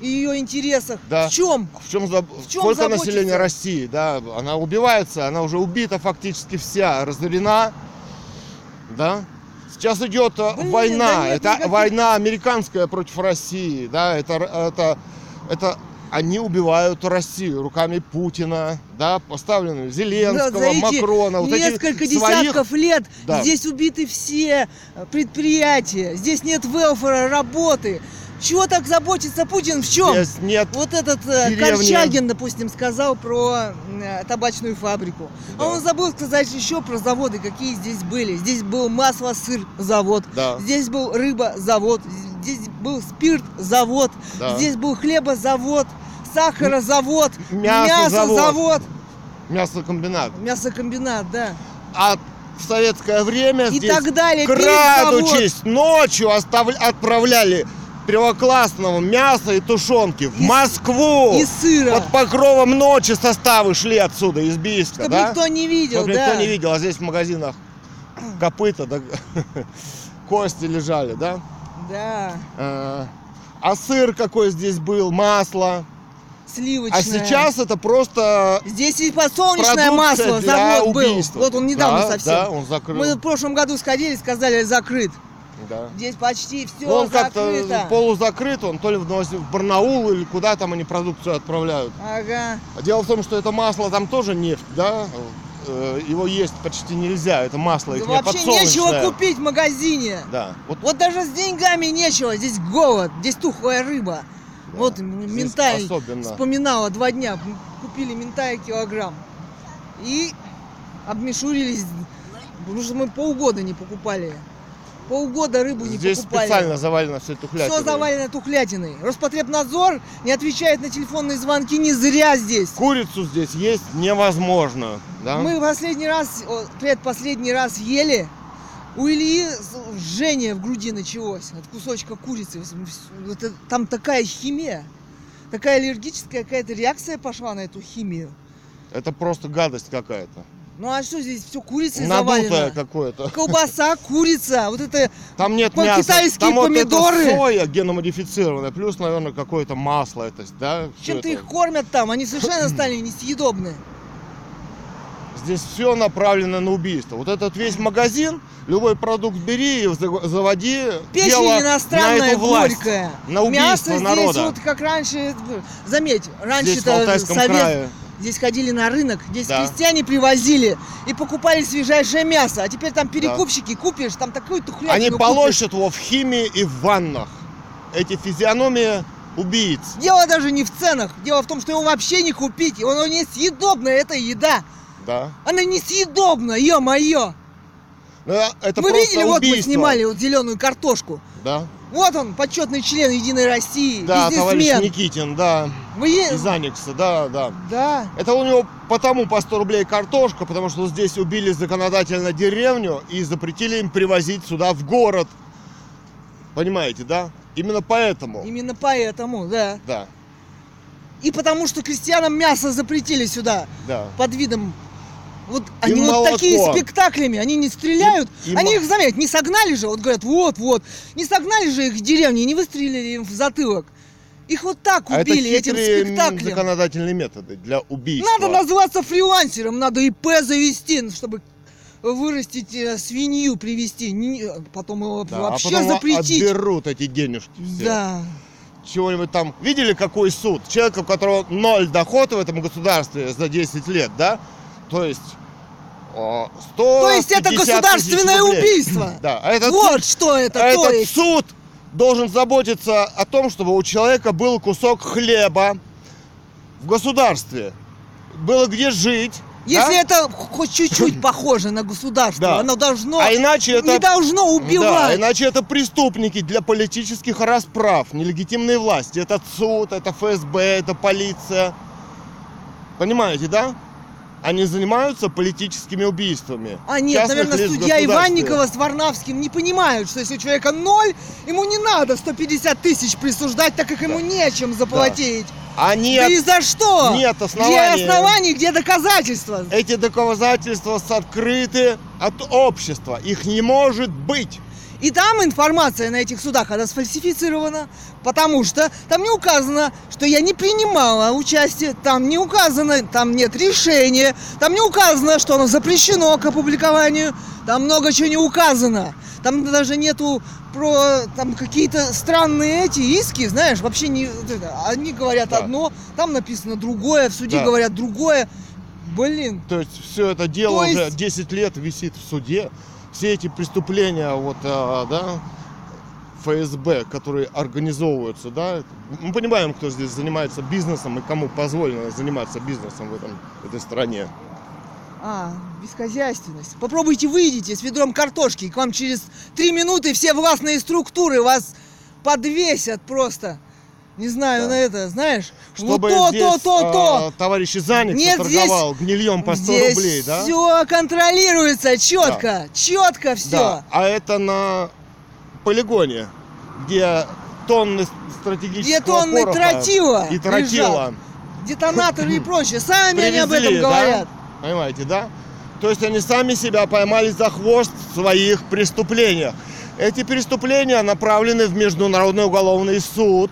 и ее интересах. Да. В чем? В чем, заб- В чем сколько заботиться? населения России, да? Она убивается, она уже убита фактически вся, разорена, да? Сейчас идет э, Блин, война, да нет это никаких- война американская против России, да? Это, это, это они убивают Россию руками Путина, да, поставлены Зеленского, Да, за эти Макрона, вот этих Несколько своих- десятков лет Да. здесь убиты все э, предприятия, здесь нет велфора, работы. Чего так заботится Путин? В чем? Здесь нет Вот этот э, Деревни. Корчагин, допустим, сказал про э, табачную фабрику. Да. А он забыл сказать еще про заводы, какие здесь были. Здесь был масло-сыр завод, Да. здесь был рыба-завод, здесь был спирт-завод, Да. здесь был хлебозавод, сахарозавод, Мясозавод. мясозавод, мясокомбинат. мясокомбинат, да. А в советское время И здесь так далее. крадучись ночью остав- отправляли первоклассного мяса и тушенки в И с- Москву. И сыра. Под покровом ночи составы шли отсюда, из Бийска, Чтобы да? никто не видел, Чтоб да. никто не видел, а здесь в магазинах копыта, да, кости лежали, да? Да. А, а сыр какой здесь был, масло. Сливочное. А сейчас это просто Здесь и подсолнечное масло, для завод был. Вот он недавно Да, совсем. Да, он закрыл. Мы в прошлом году сходили, сказали, закрыт. Да. Здесь почти все Ну, он как-то закрыто. полузакрыт, он то ли в Барнаул или куда там они продукцию отправляют. Ага. А Дело в том, что это масло там тоже нефть, да? Э, Его есть почти нельзя, это масло их Да вообще нечего купить в магазине. Да. Вот Вот даже с деньгами нечего. Здесь голод, здесь тухлая рыба. Да. Вот ментай особенно. вспоминала два дня. Купили ментая килограмм. И обмешурились. Потому что мы полгода не покупали. Полгода рыбу не Здесь покупали. специально завалено все тухлятиной. Все завалено тухлятиной. Роспотребнадзор не отвечает на телефонные звонки не зря здесь. Курицу здесь есть невозможно, да? Мы последний раз, о, предпоследний раз ели. У Ильи жжение в груди началось от кусочка курицы. Это- Там такая химия, такая аллергическая какая-то реакция пошла на эту химию. Это просто гадость какая-то. Ну а что здесь все курицей Надутое завалено? какое-то. Колбаса, курица, вот это Там нет По- мяса. китайские Там вот это помидоры. соя геномодифицированная, плюс, наверное, какое-то масло, это, да? всё чем-то это. их кормят там, они совершенно стали несъедобны. Здесь все направлено на убийство. Вот этот весь магазин, любой продукт бери и за- заводи Печень дело на иностранная эту власть, горькая. на убийство Мясо здесь народа. вот как раньше, заметь, Здесь в раньше-то Алтайском совет, крае. Здесь ходили на рынок, здесь Да. крестьяне привозили и покупали свежайшее мясо. А теперь там перекупщики купишь, там такую тухлятину Они полощут его в химии и в ваннах. Эти физиономии убийц. Дело даже не в ценах. Дело в том, что его вообще не купить. и Он несъедобная, это еда. Да. Она несъедобна, ё-моё. Ну, Это просто видели, вот мы убийство. снимали вот зеленую картошку. Да, Вот он, почетный член Единой России, да товарищ. Никитин, да. Вы Из Аникса, да, да. Да. Это у него потому по 100 рублей картошка, потому что здесь убили законодательно деревню и запретили им привозить сюда в город. Понимаете, да? Именно поэтому. Именно поэтому, да. Да, И потому что крестьянам мясо запретили сюда. да. под видом вот они И вот молоко. такие спектаклями, они не стреляют, И- и они мо- их, заметь, не согнали же, вот говорят, вот, вот, не согнали же их в деревне, не выстрелили им в затылок. Их вот так А это убили этим спектаклем. законодательные методы для убийства. Надо называться фрилансером, надо ИП завести, чтобы вырастить э, свинью, привести, потом его Да, а вообще потом запретить. отберут эти денежки все. Да. чего-нибудь там. Видели, какой суд? Человека, у которого ноль дохода в этом государстве за 10 лет, да? То есть... о, 100 То есть это государственное убийство. Да, а этот вот суд, что это, а то этот есть. суд должен заботиться о том, чтобы у человека был кусок хлеба в государстве. Было где жить. Если да? это хоть чуть-чуть похоже на государство, Да. оно должно А иначе это... не должно Да, убивать. иначе это преступники для политических расправ, нелегитимные власти. Это суд, это ФСБ, это полиция. Понимаете, да? Они занимаются политическими убийствами. А нет, частных наверное, судья. Иванникова с Варнавским не понимают, что если у человека ноль, ему не надо 150 тысяч присуждать, так как ему нечем заплатить. А Да нет, и за что? нет Где оснований. основания, где доказательства? Эти доказательства открыты от общества. Их не может быть. И там информация на этих судах, она сфальсифицирована, потому что там не указано, что я не принимала участие, там не указано, там нет решения, там не указано, что оно запрещено к опубликованию, там много чего не указано. Там даже нету про там какие-то странные эти иски, знаешь, вообще не они говорят Да. одно, там написано другое, в суде Да. говорят другое. Блин, То есть все это дело То уже есть- 10 лет висит в суде. Все эти преступления, вот, а, да, ФСБ, которые организовываются, да, мы понимаем, кто здесь занимается бизнесом и кому позволено заниматься бизнесом в, этом, этой стране. А, бесхозяйственность. Попробуйте выйдите с ведром картошки, и к вам через три минуты все властные структуры вас подвесят просто. Не знаю, Да. на это, знаешь, Чтобы вот то, здесь то, то, то. а, товарищ Заник Нет, торговал гнильем по 100 Здесь рублей, да? все контролируется четко, четко все. Да, а это на полигоне, где тонны стратегического Где тонны тротила и тротила Детонаторы и прочее. Сами они об этом привезли, да? говорят. Понимаете, да? То есть они сами себя поймали за хвост в своих преступлениях. Эти преступления направлены в Международный уголовный суд.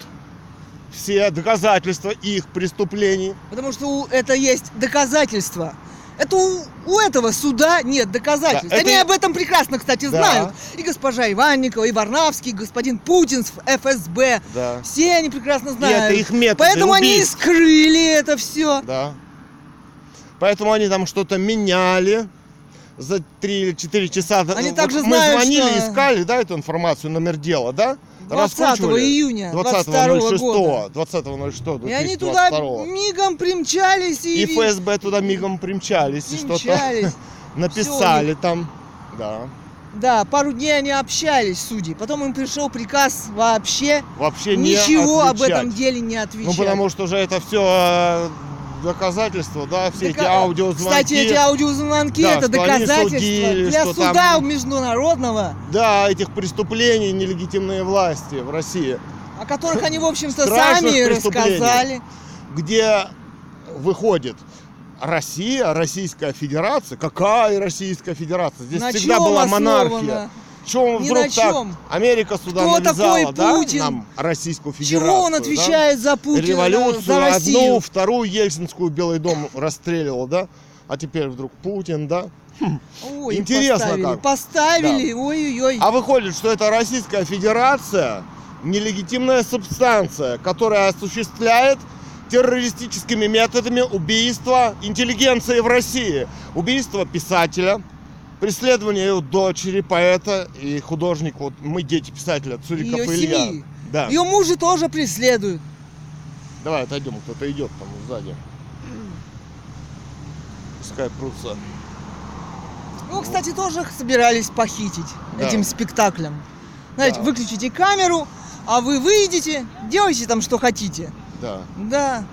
Все доказательства их преступлений. Потому что у- это есть доказательства. Это у, у этого суда нет доказательств. Да, это Они и- об этом прекрасно, кстати, Да. знают. И госпожа Иванникова, и Варнавский, и господин Путин с ФСБ. Да. Все они прекрасно И знают. это их методы Поэтому они и убийств. скрыли это все. Да. Поэтому они там что-то меняли за 3 или 4 часа. Они Вот также мы знают, звонили, что- искали, да, эту информацию, номер дела, да? 20 Раскручивали. июня 22 года. 20.06. И они туда 2022. мигом примчались и, И ФСБ туда мигом примчались, и что-то примчались. написали там. Да. Да, пару дней они общались, судьи. Потом им пришел приказ вообще Вообще не ничего об отвечать. этом деле не отвечать. Ну, потому что же это все доказательства, да, все эти Дока- аудиозвонки. Кстати, эти аудиозвонки Да, это доказательства судили, для суда там- международного, Да, этих преступлений нелегитимной власти в России. о которых они, в общем-то, сами рассказали. где выходит Россия, Российская Федерация. Какая Российская Федерация? Здесь На всегда была основано? монархия. Чем Ни вдруг на так чем. Америка сюда Кто навязала, такой да, Путин? нам Российскую Федерацию? Чего он да? отвечает за Путина, Революцию за Россию? одну, вторую Ельцинскую Белый дом расстреливал, да? А теперь вдруг Путин, да? Ой, Интересно поставили, как. Поставили, ой-ой-ой. А выходит, что это Российская Федерация нелегитимная субстанция, которая осуществляет террористическими методами убийства интеллигенции в России. Убийство писателя, преследование его дочери, поэта и художника. Вот мы дети писателя, Цуриков Ее Илья. семьи. Да. Ее мужа тоже преследуют. Давай отойдем, кто-то идет там сзади. Пускай прутся. Его, кстати, тоже собирались похитить Да. этим спектаклем. Знаете, Да. выключите камеру, а вы выйдете, делайте там что хотите. Да. Да.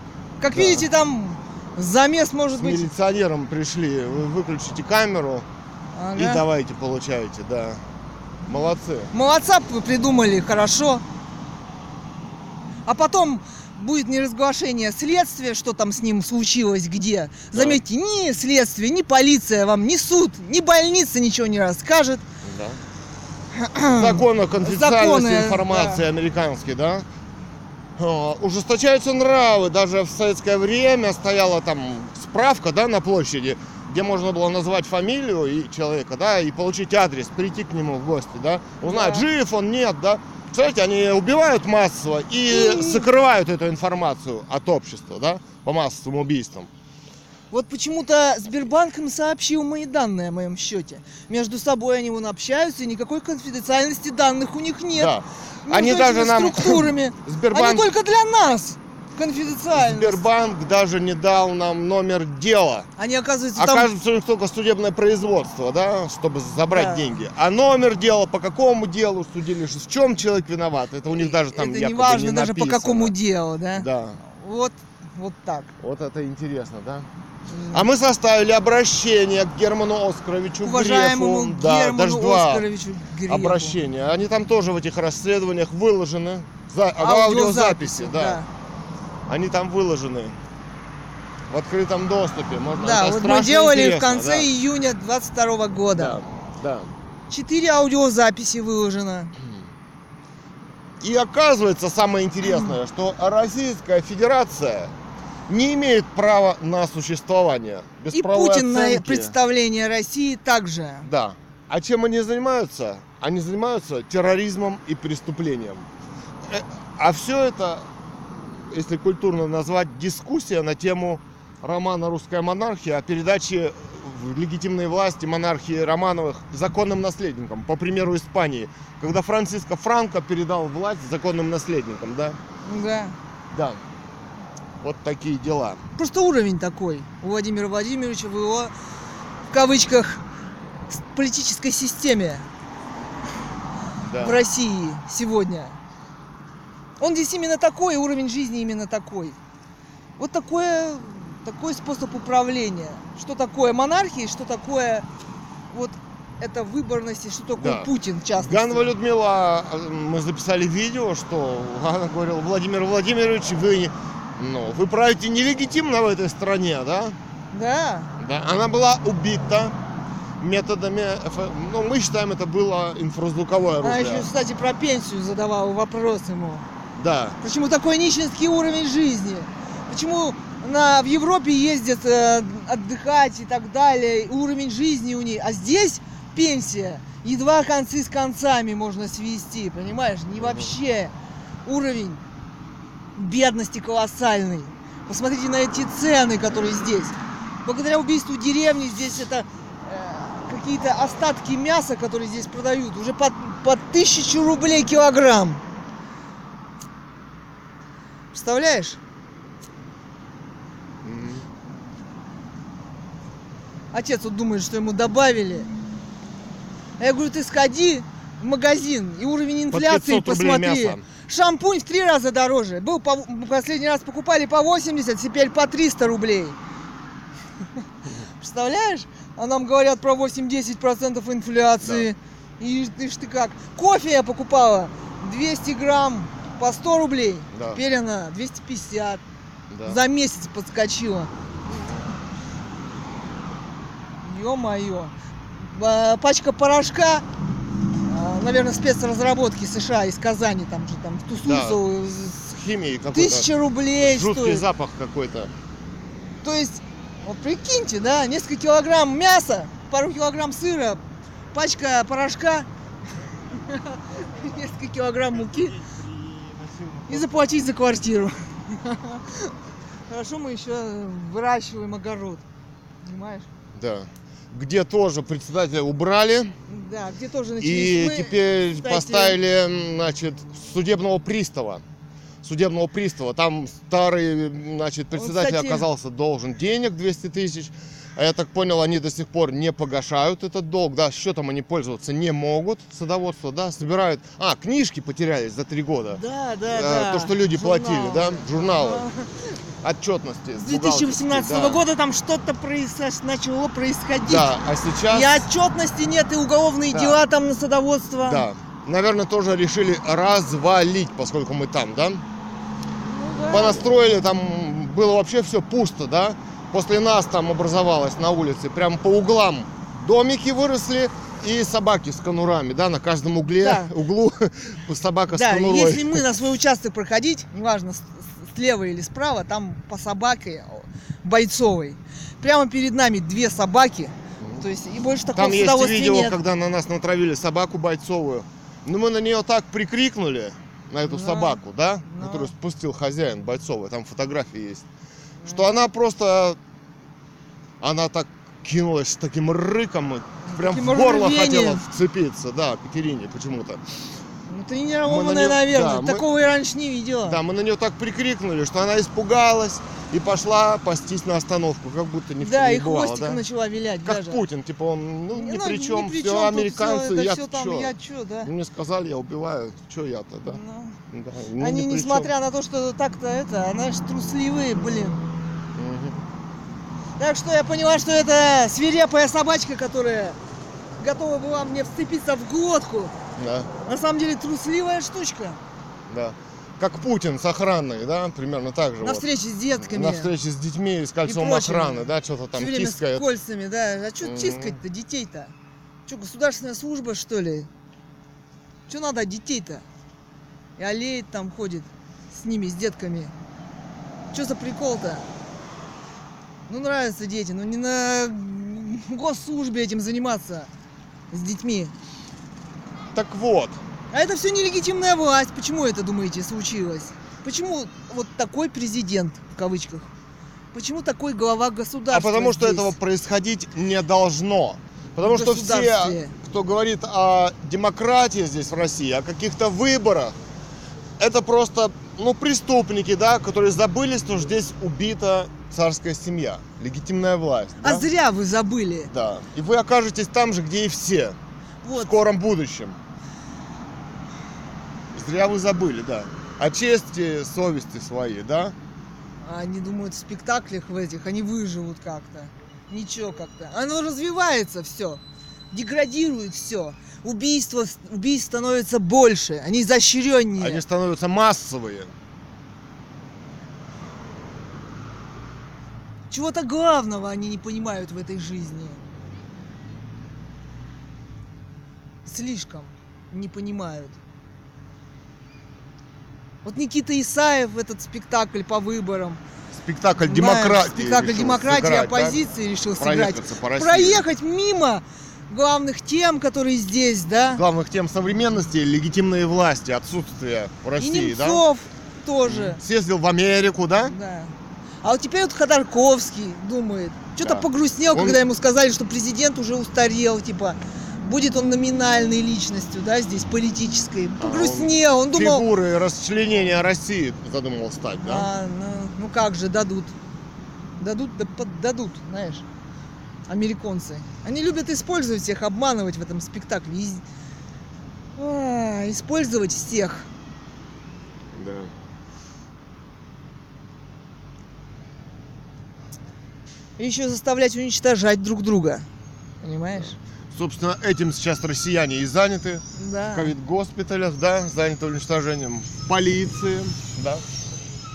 Как Да. видите, там замес может С быть. милиционером пришли, вы выключите камеру и Ага. давайте получаете, да. Молодцы. Молодца придумали, хорошо. А потом будет неразглашение следствия, что там с ним случилось, где. Да. Заметьте, ни следствие, ни полиция вам, ни суд, ни больница ничего не расскажет. Да. Закон о конфиденциальности Законы, информации американский, да? Ужесточаются нравы. Даже в советское время стояла там справка, да, на площади, где можно было назвать фамилию и человека, да, и получить адрес, прийти к нему в гости, да, узнать, Да. жив он, нет, да. Представляете, они убивают массово и И- скрывают эту информацию от общества, да, по массовым убийствам. Вот почему-то Сбербанк им сообщил мои данные о моем счете. Между собой они вон общаются, и никакой конфиденциальности данных у них нет. Да. Между Они даже нам- структурами. Они Сбербанк, только для нас конфиденциальны. Сбербанк даже не дал нам номер дела. Они, оказывается, там... Оказывается, у них только судебное производство, да, чтобы забрать Да. деньги. А номер дела, по какому делу судили, в чем человек виноват, это у них даже там Это не важно не даже по какому делу, да? Да, Вот, вот так. вот это интересно, да? А мы составили обращение к Герману Оскаровичу Уважаемому Грефу. Да, Герману даже два Оскаровичу Грефу. обращения. Они там тоже в этих расследованиях выложены. За, в Аудиозаписи, аудиозаписи, да. Они там выложены. В открытом доступе. Можно, Да, вот мы делали в конце да. июня 22 года. Да, да. Четыре аудиозаписи выложено. И оказывается, самое интересное, что Российская Федерация не имеет права на существование. Без И Путин на оценки. представление России также. Да. А чем они занимаются? Они занимаются терроризмом и преступлением. Э, А все это, если культурно назвать, дискуссия на тему романа «Русская монархия» о передаче в легитимной власти монархии Романовых законным наследникам. По примеру Испании, когда Франциско Франко передал власть законным наследникам, да? Да. Да. Вот такие дела. Просто уровень такой у Владимира Владимировича в его, в кавычках, политической системе Да. в России сегодня. Он здесь именно такой, и уровень жизни именно такой. Вот такое, такой способ управления. Что такое монархия, что такое вот это выборность, и что такое Да. Путин, в частности. Ганова Людмила, э, мы записали видео, что она говорила, Владимир Владимирович, вы, ну, вы правите нелегитимно в этой стране, да? Да. Да. Она была убита методами, ну, мы считаем, это было инфразвуковое Она оружие. еще, кстати, про пенсию задавала вопрос ему. Да, Почему такой нищенский уровень жизни? Почему на, в Европе ездят э, отдыхать и так далее, уровень жизни у них, а здесь пенсия, едва концы с концами можно свести, понимаешь? Не вообще уровень бедности колоссальный. Посмотрите на эти цены, которые здесь. Благодаря убийству деревни здесь это э, какие-то остатки мяса, которые здесь продают, уже по, по тысячу рублей килограмм. Представляешь? Отец вот думает, что ему добавили. А я говорю, ты сходи в магазин и уровень инфляции 500 рублей посмотри. Шампунь в три раза дороже. Был по, последний раз покупали по 80, теперь по 300 рублей. Представляешь? А нам говорят про 8-10% инфляции. И ты ж ты как. Кофе я покупала 200 грамм по 100 рублей. Да. Теперь она 250. Да. За месяц подскочила. Ё-моё. Ба- Пачка порошка, а, наверное, спецразработки США из Казани, там же там в Тусусу, С химией какой-то. тысяча рублей Жуткий стоит. запах какой-то. То есть, вот прикиньте, да, несколько килограмм мяса, пару килограмм сыра, пачка порошка, несколько килограмм муки и заплатить за квартиру. Хорошо, мы еще выращиваем огород. Понимаешь? Да. Где тоже председателя убрали. Да, где тоже И начались мы, теперь кстати, поставили, значит, судебного пристава. Судебного пристава. Там старый, значит, председатель кстати- оказался должен денег 200 тысяч. А я так понял, они до сих пор не погашают этот долг, да, счетом они пользоваться не могут, садоводство, да, собирают. А, книжки потерялись за три года. Да, да, Э, да. то, что люди платили, да, журналы, А, отчетности. С 2018 бухгалтерские, да. года там что-то произош... начало происходить. Да, а сейчас... И отчетности нет, и уголовные Да. дела там на садоводство. Да. Наверное, тоже решили развалить, поскольку мы там, да? Ну да. Понастроили, там было вообще все пусто, да? После нас там образовалось на улице, прям по углам домики выросли и собаки с конурами, да, на каждом угле, Да. углу собака Да, с конурой. если мы на свой участок проходить, неважно, слева или справа, там по собаке бойцовой. Прямо перед нами две собаки. То есть и больше такого Там есть видео, нет. когда на нас натравили собаку бойцовую. Ну, мы на нее так прикрикнули, на эту Да. собаку, да, Да. которую спустил хозяин Бойцова, там фотографии есть, что она просто, она так кинулась с таким рыком, прям Таким в горло рвением. хотела вцепиться, да, Катерине почему-то. Мы тренированная, на неё- наверное. да, мы- Такого я раньше не видела. Да, мы на нее так прикрикнули, что она испугалась и пошла пастись на остановку, как будто ни Да, чем и не бывало, хвостиком да. начала вилять Как даже. Путин, типа он, ну, Не, ни ну, при чем, при все американцы, это я всё там, чё? я чё, да. Мне сказали, я убиваю, что я-то, да? Ну. Да, ну, Они, ни несмотря на то, что так-то это, она же трусливые, блин. Мгм. Так что я поняла, что это свирепая собачка, которая готова была мне вцепиться в глотку. Да, На самом деле трусливая штучка. да. Как Путин с охраной, да, примерно так же. На вот. встрече с детками. На встрече с детьми и с кольцом охраны, да, что-то там Все время тискает. с кольцами, да. А что Мгм. тискать-то детей-то? Что, государственная служба, что ли? Что надо детей-то? И олеет там ходит с ними, с детками. Что за прикол-то? Ну, нравятся дети, но не на госслужбе этим заниматься с детьми. Так вот, А это все нелегитимная власть. Почему это, думаете, случилось? Почему вот такой президент, в кавычках? Почему такой глава а государства потому что здесь? этого происходить не должно. Потому В что все, кто говорит о демократии здесь в России, о каких-то выборах, это просто, ну, преступники, да, которые забыли, что здесь убита царская семья, легитимная власть. А да? зря вы забыли. Да. И вы окажетесь там же, где и все, в Вот. скором будущем. Зря вы забыли, да. О чести, совести своей, да? Они думают в спектаклях в этих, они выживут как-то. Ничего как-то. Оно развивается все. Деградирует все. Убийства, убийств становится больше. Они изощреннее. Они становятся массовые. Чего-то главного они не понимают в этой жизни. Слишком не понимают. Вот Никита Исаев этот спектакль по выборам. Спектакль демократии. Спектакль демократии сыграть, да? оппозиции решил сыграть. По России. Проехать мимо главных тем, которые здесь, да? Главных тем современности, легитимной власти, отсутствия в И России, да? Немцов тоже. Съездил в Америку, да? Да. А вот теперь вот Ходорковский думает. Что-то Да. погрустнел, Он- когда ему сказали, что президент уже устарел, типа. Будет он номинальной личностью, да, здесь политической. А, Погрустнел, он думал, Фигуры расчленения России задумал стать, да? а, ну, ну как же, дадут. Дадут, да под- дадут, знаешь, американцы. Они любят использовать всех, обманывать в этом спектакле. Из- А, использовать всех. Да. И еще заставлять уничтожать друг друга. Понимаешь? Собственно, этим сейчас россияне и заняты. Да. В ковид-госпиталях, да, заняты уничтожением полиции, да.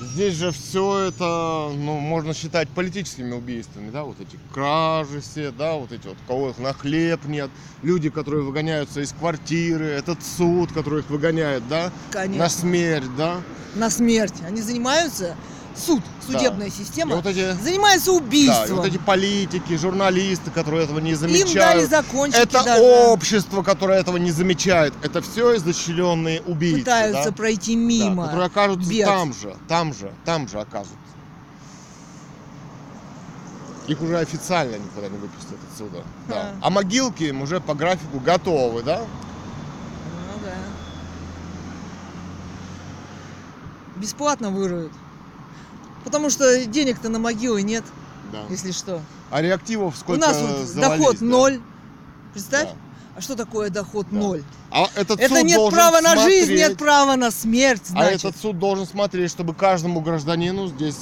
Здесь же все это, ну, можно считать политическими убийствами, да, вот эти кражи все, да, вот эти вот, кого их на хлеб нет, люди, которые выгоняются из квартиры, этот суд, который их выгоняет, да, Конечно. на смерть, да. на смерть. Они занимаются, суд, судебная И система, вот эти, занимается да, и убийством. вот эти политики, журналисты, которые этого не Им дали замечают. закончики Это даже. общество, которое этого не замечает. Это все изощренные убийцы. Пытаются да? пройти Да, мимо. которые окажутся бед. там же, там же, там же окажутся. Их уже официально никуда не выпустят отсюда. Да. Да. А могилки им уже по графику готовы, да? Ну да. Бесплатно выроют. Потому что денег-то на могилы нет, Да. если что. А реактивов сколько У нас вот доход да? ноль. Представь, Да. а что такое доход Да. ноль? А этот Это суд нет права на жизнь, смотреть- нет права на смерть, А значит. этот суд должен смотреть, чтобы каждому гражданину здесь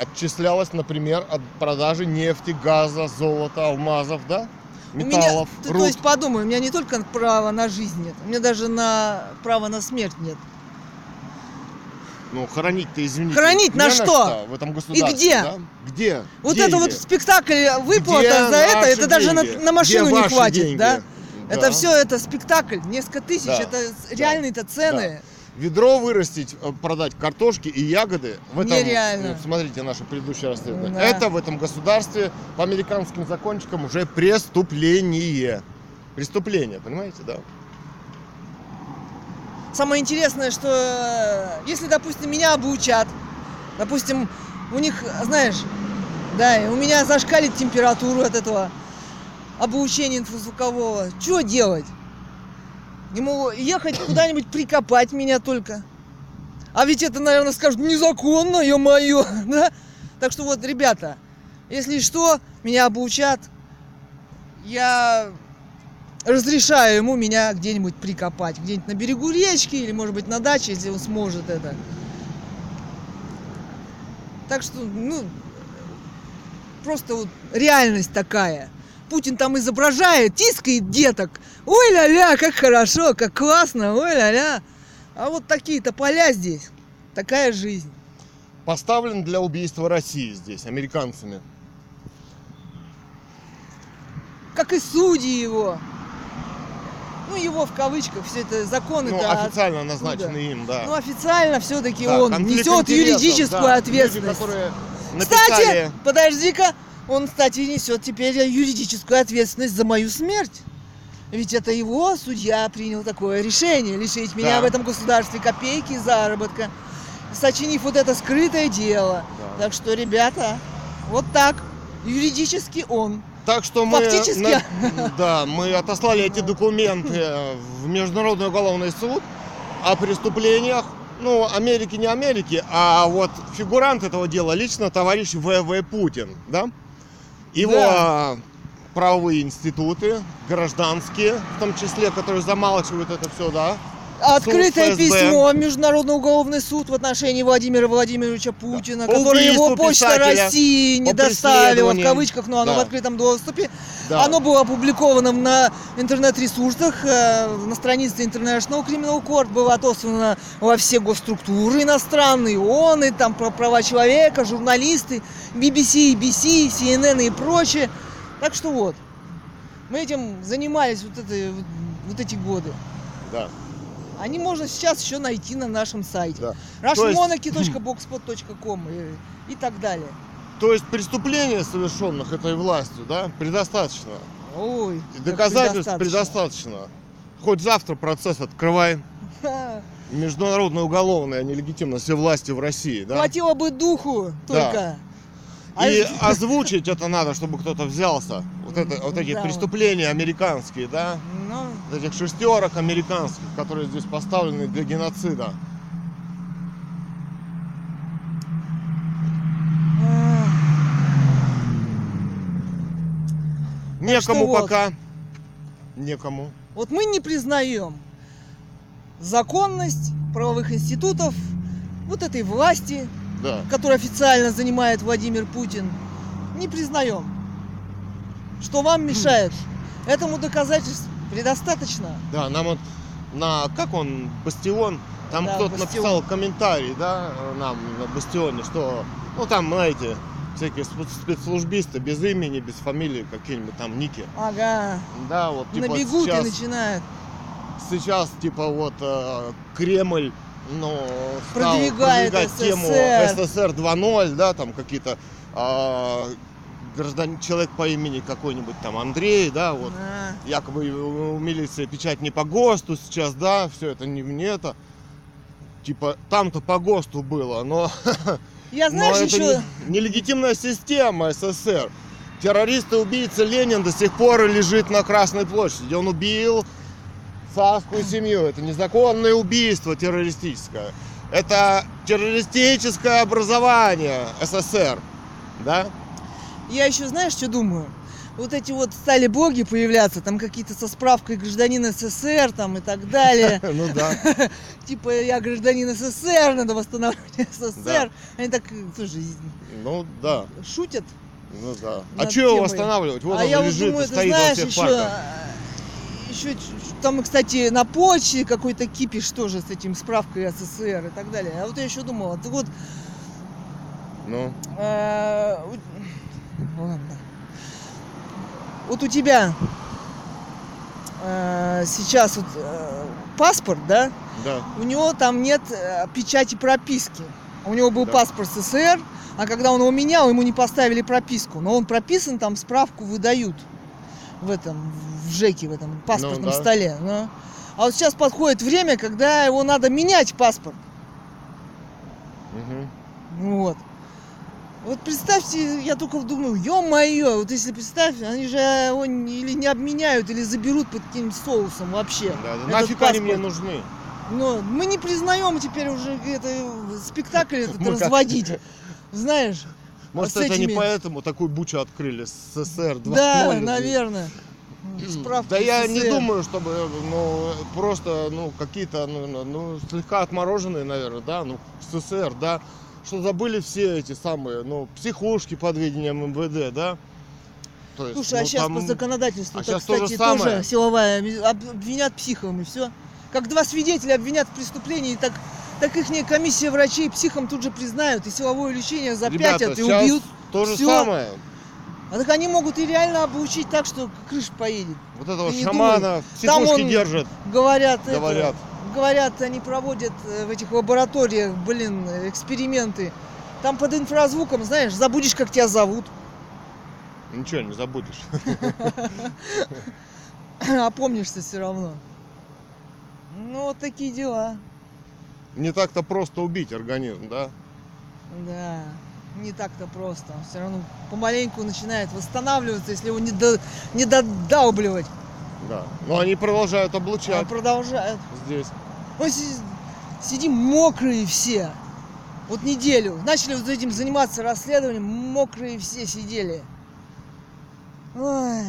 отчислялось, например, от продажи нефти, газа, золота, алмазов, да? У меня- Металлов, ты, то руд. есть подумай, у меня не только права на жизнь нет, у меня даже на право на смерть нет. Ну, хоронить-то, извините. Хоронить на не что? В этом государстве, где? да? Где? Вот Деньги? это вот спектакль, выплата Где за это, это даже на, на машину Где не хватит, деньги? да? Это Да. все, это спектакль, несколько тысяч, Да. это реальные-то цены. Ведро вырастить, э, продать картошки и ягоды в этом... Нереально. ну, смотрите наше предыдущее расследование. Да. Это в этом государстве по американским закончикам уже преступление. Преступление, понимаете, да? Самое интересное, что э, если, допустим, меня обучат, допустим, у них, знаешь, да, у меня зашкалит температуру от этого обучения инфразвукового. Что делать? Не могу ехать куда-нибудь прикопать меня только. А ведь это, наверное, скажут незаконно, ё-моё, да? Так что вот, ребята, если что, меня обучат, я разрешаю ему меня где-нибудь прикопать. Где-нибудь на берегу речки или, может быть, на даче, если он сможет это. Так что, ну, просто вот реальность такая. Путин там изображает, тискает деток. Ой-ля-ля, как хорошо, как классно, ой-ля-ля. А вот такие-то поля здесь, такая жизнь. Поставлен для убийства России здесь, американцами. Как и судьи его. Ну, его в кавычках, все это законы Ну, официально назначены им, да. Ну, официально все-таки Да, он несет юридическую да. ответственность. Люди, которые Кстати, написали... подожди-ка, он, кстати, несет теперь юридическую ответственность за мою смерть. Ведь это его судья принял такое решение, лишить меня Да. в этом государстве копейки заработка, сочинив вот это скрытое дело. Да. Так что, ребята, вот так, юридически он. Так что мы, Фактически. на- да, мы отослали эти документы в Международный уголовный суд о преступлениях, ну, Америки не Америки, а вот фигурант этого дела лично товарищ В.В. Путин, да? Его Да. правовые институты, гражданские, в том числе, которые замалчивают это все, да? Открытое письмо в Международный уголовный суд в отношении Владимира Владимировича Путина, По которое его Почта России не доставила, в кавычках, но оно Да. в открытом доступе. Да. Оно было опубликовано на интернет-ресурсах, э, на странице International Criminal Court, было отослано во все госструктуры иностранные, ООН, и там про права человека, журналисты, BBC, ABC, CNN и прочее. Так что вот, мы этим занимались вот, это, вот, вот эти годы. Да. Они можно сейчас еще найти на нашем сайте. Да. Rushmonarchy.blogspot.com и, и так далее. То есть преступления, совершенных этой властью, да, предостаточно. Ой, И доказательств предостаточно. предостаточно. Хоть завтра процесс открывай. Ха, Международная уголовная нелегитимность власти в России, да? Хватило бы духу Да. только. А И это- озвучить это надо, чтобы кто-то взялся. Вот, это, вот эти Да. преступления американские, да? Ну, этих шестерок американских, которые здесь поставлены для геноцида. а, Некому вот. пока. Некому. вот мы не признаем законность правовых институтов, вот этой власти, Да. которую официально занимает Владимир Путин, не признаем. Что вам мешает? Этому доказательств предостаточно. Да, нам вот на, как он, Бастион, там Да, кто-то написал комментарий, да, нам на Бастионе, что, ну там, знаете, всякие спец- спецслужбисты без имени, без фамилии, какие-нибудь там ники. Ага. Да, вот типа Набегут сейчас, и начинают. сейчас типа вот э, Кремль, ну, стал Продвигает продвигать тему СССР. СССР 2.0, да, там какие-то а, гражданин, человек по имени какой-нибудь там Андрей, да, вот А, якобы у милиции печать не по ГОСТу сейчас, да, все это не мне это. Типа, там-то по ГОСТу было, но, Я но знаешь это еще... не- нелегитимная система СССР. Террорист и убийца Ленин до сих пор лежит на Красной площади. Он убил царскую семью. Это незаконное убийство террористическое. Это террористическое образование СССР. Да? Я еще, знаешь, что думаю? Вот эти вот стали боги появляться, там какие-то со справкой гражданин СССР там и так далее. Ну да. Типа я гражданин СССР, надо восстанавливать СССР. Они так, слушай, Ну да. шутят. Ну да. А что его восстанавливать? Вот а он лежит стоит во всех еще, парках. Еще там, кстати, на почте какой-то кипиш тоже с этим справкой СССР и так далее. А вот я еще думала, ты вот Ну, э, у- ладно. Вот у тебя э, сейчас вот э, паспорт, да? да. У него там нет э, печати прописки. У него был Да. паспорт СССР, а когда он его менял, ему не поставили прописку. Но он прописан, там справку выдают в этом, в ЖЭКе, в этом паспортном Ну, да. столе. Но А вот сейчас подходит время, когда его надо менять паспорт. Мгм. Вот. Вот представьте, я только думаю, ё-моё, вот если представь, они же его или не обменяют, или заберут под каким-нибудь соусом вообще. Да, да. Нафиг они мне паспорт. нужны? Но мы не признаем теперь уже это спектакль этот Мы как- разводить. Знаешь? Может, с это этими- поэтому такую бучу открыли с СССР 2.0. Да, наверное. Справка Да я не думаю, чтобы, ну, просто, ну, какие-то, ну, ну, ну, слегка отмороженные, наверное, да, ну, СССР, да, что забыли все эти самые, ну, психушки под видением МВД, да. То есть, Слушай, а ну, сейчас там- по законодательству, а так, щас то же кстати, самое. тоже силовая об- обвинят психом и все. Как два свидетеля обвинят в преступлении, так, так их комиссия врачей психом тут же признают и силовое лечение запятят Ребята, и убьют. то же Всё. самое. А так они могут и реально обучить так, что крыша поедет. Вот этого Ты не шамана Там психушки он- держат. Говорят, это- Говорят. говорят, они проводят э, в этих лабораториях, блин, э, эксперименты. Там под инфразвуком, знаешь, забудешь, как тебя зовут. Ничего не забудешь. Опомнишься все равно. Ну, вот такие дела. Не так-то просто убить организм, да? Да, не так-то просто. Все равно помаленьку начинает восстанавливаться, если его не, до, не додалбливать. Да. Но они продолжают А облучать продолжают. здесь. Мы си- сидим мокрые все. Вот неделю. Начали вот этим заниматься расследованием, мокрые все сидели. Ой,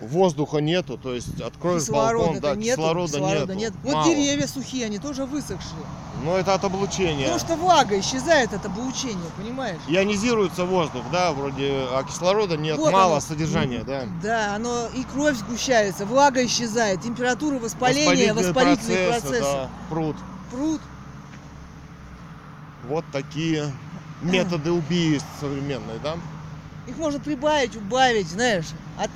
Воздуха нету, то есть откроешь балкон, кислорода да, нету, кислорода, кислорода нету. нет. Вот Мало. деревья сухие, они тоже высохшие. Но это от облучения. Потому что влага исчезает от облучения, понимаешь? Ионизируется воздух, да, вроде, а кислорода нет, Вот мало оно. содержания, да. Да, оно и кровь сгущается, влага исчезает, температура воспаления, Воспалительные воспалительные процессы, процессы. да, пруд. Пруд. Вот такие методы убийств современные, да? Их можно прибавить, убавить, знаешь, от,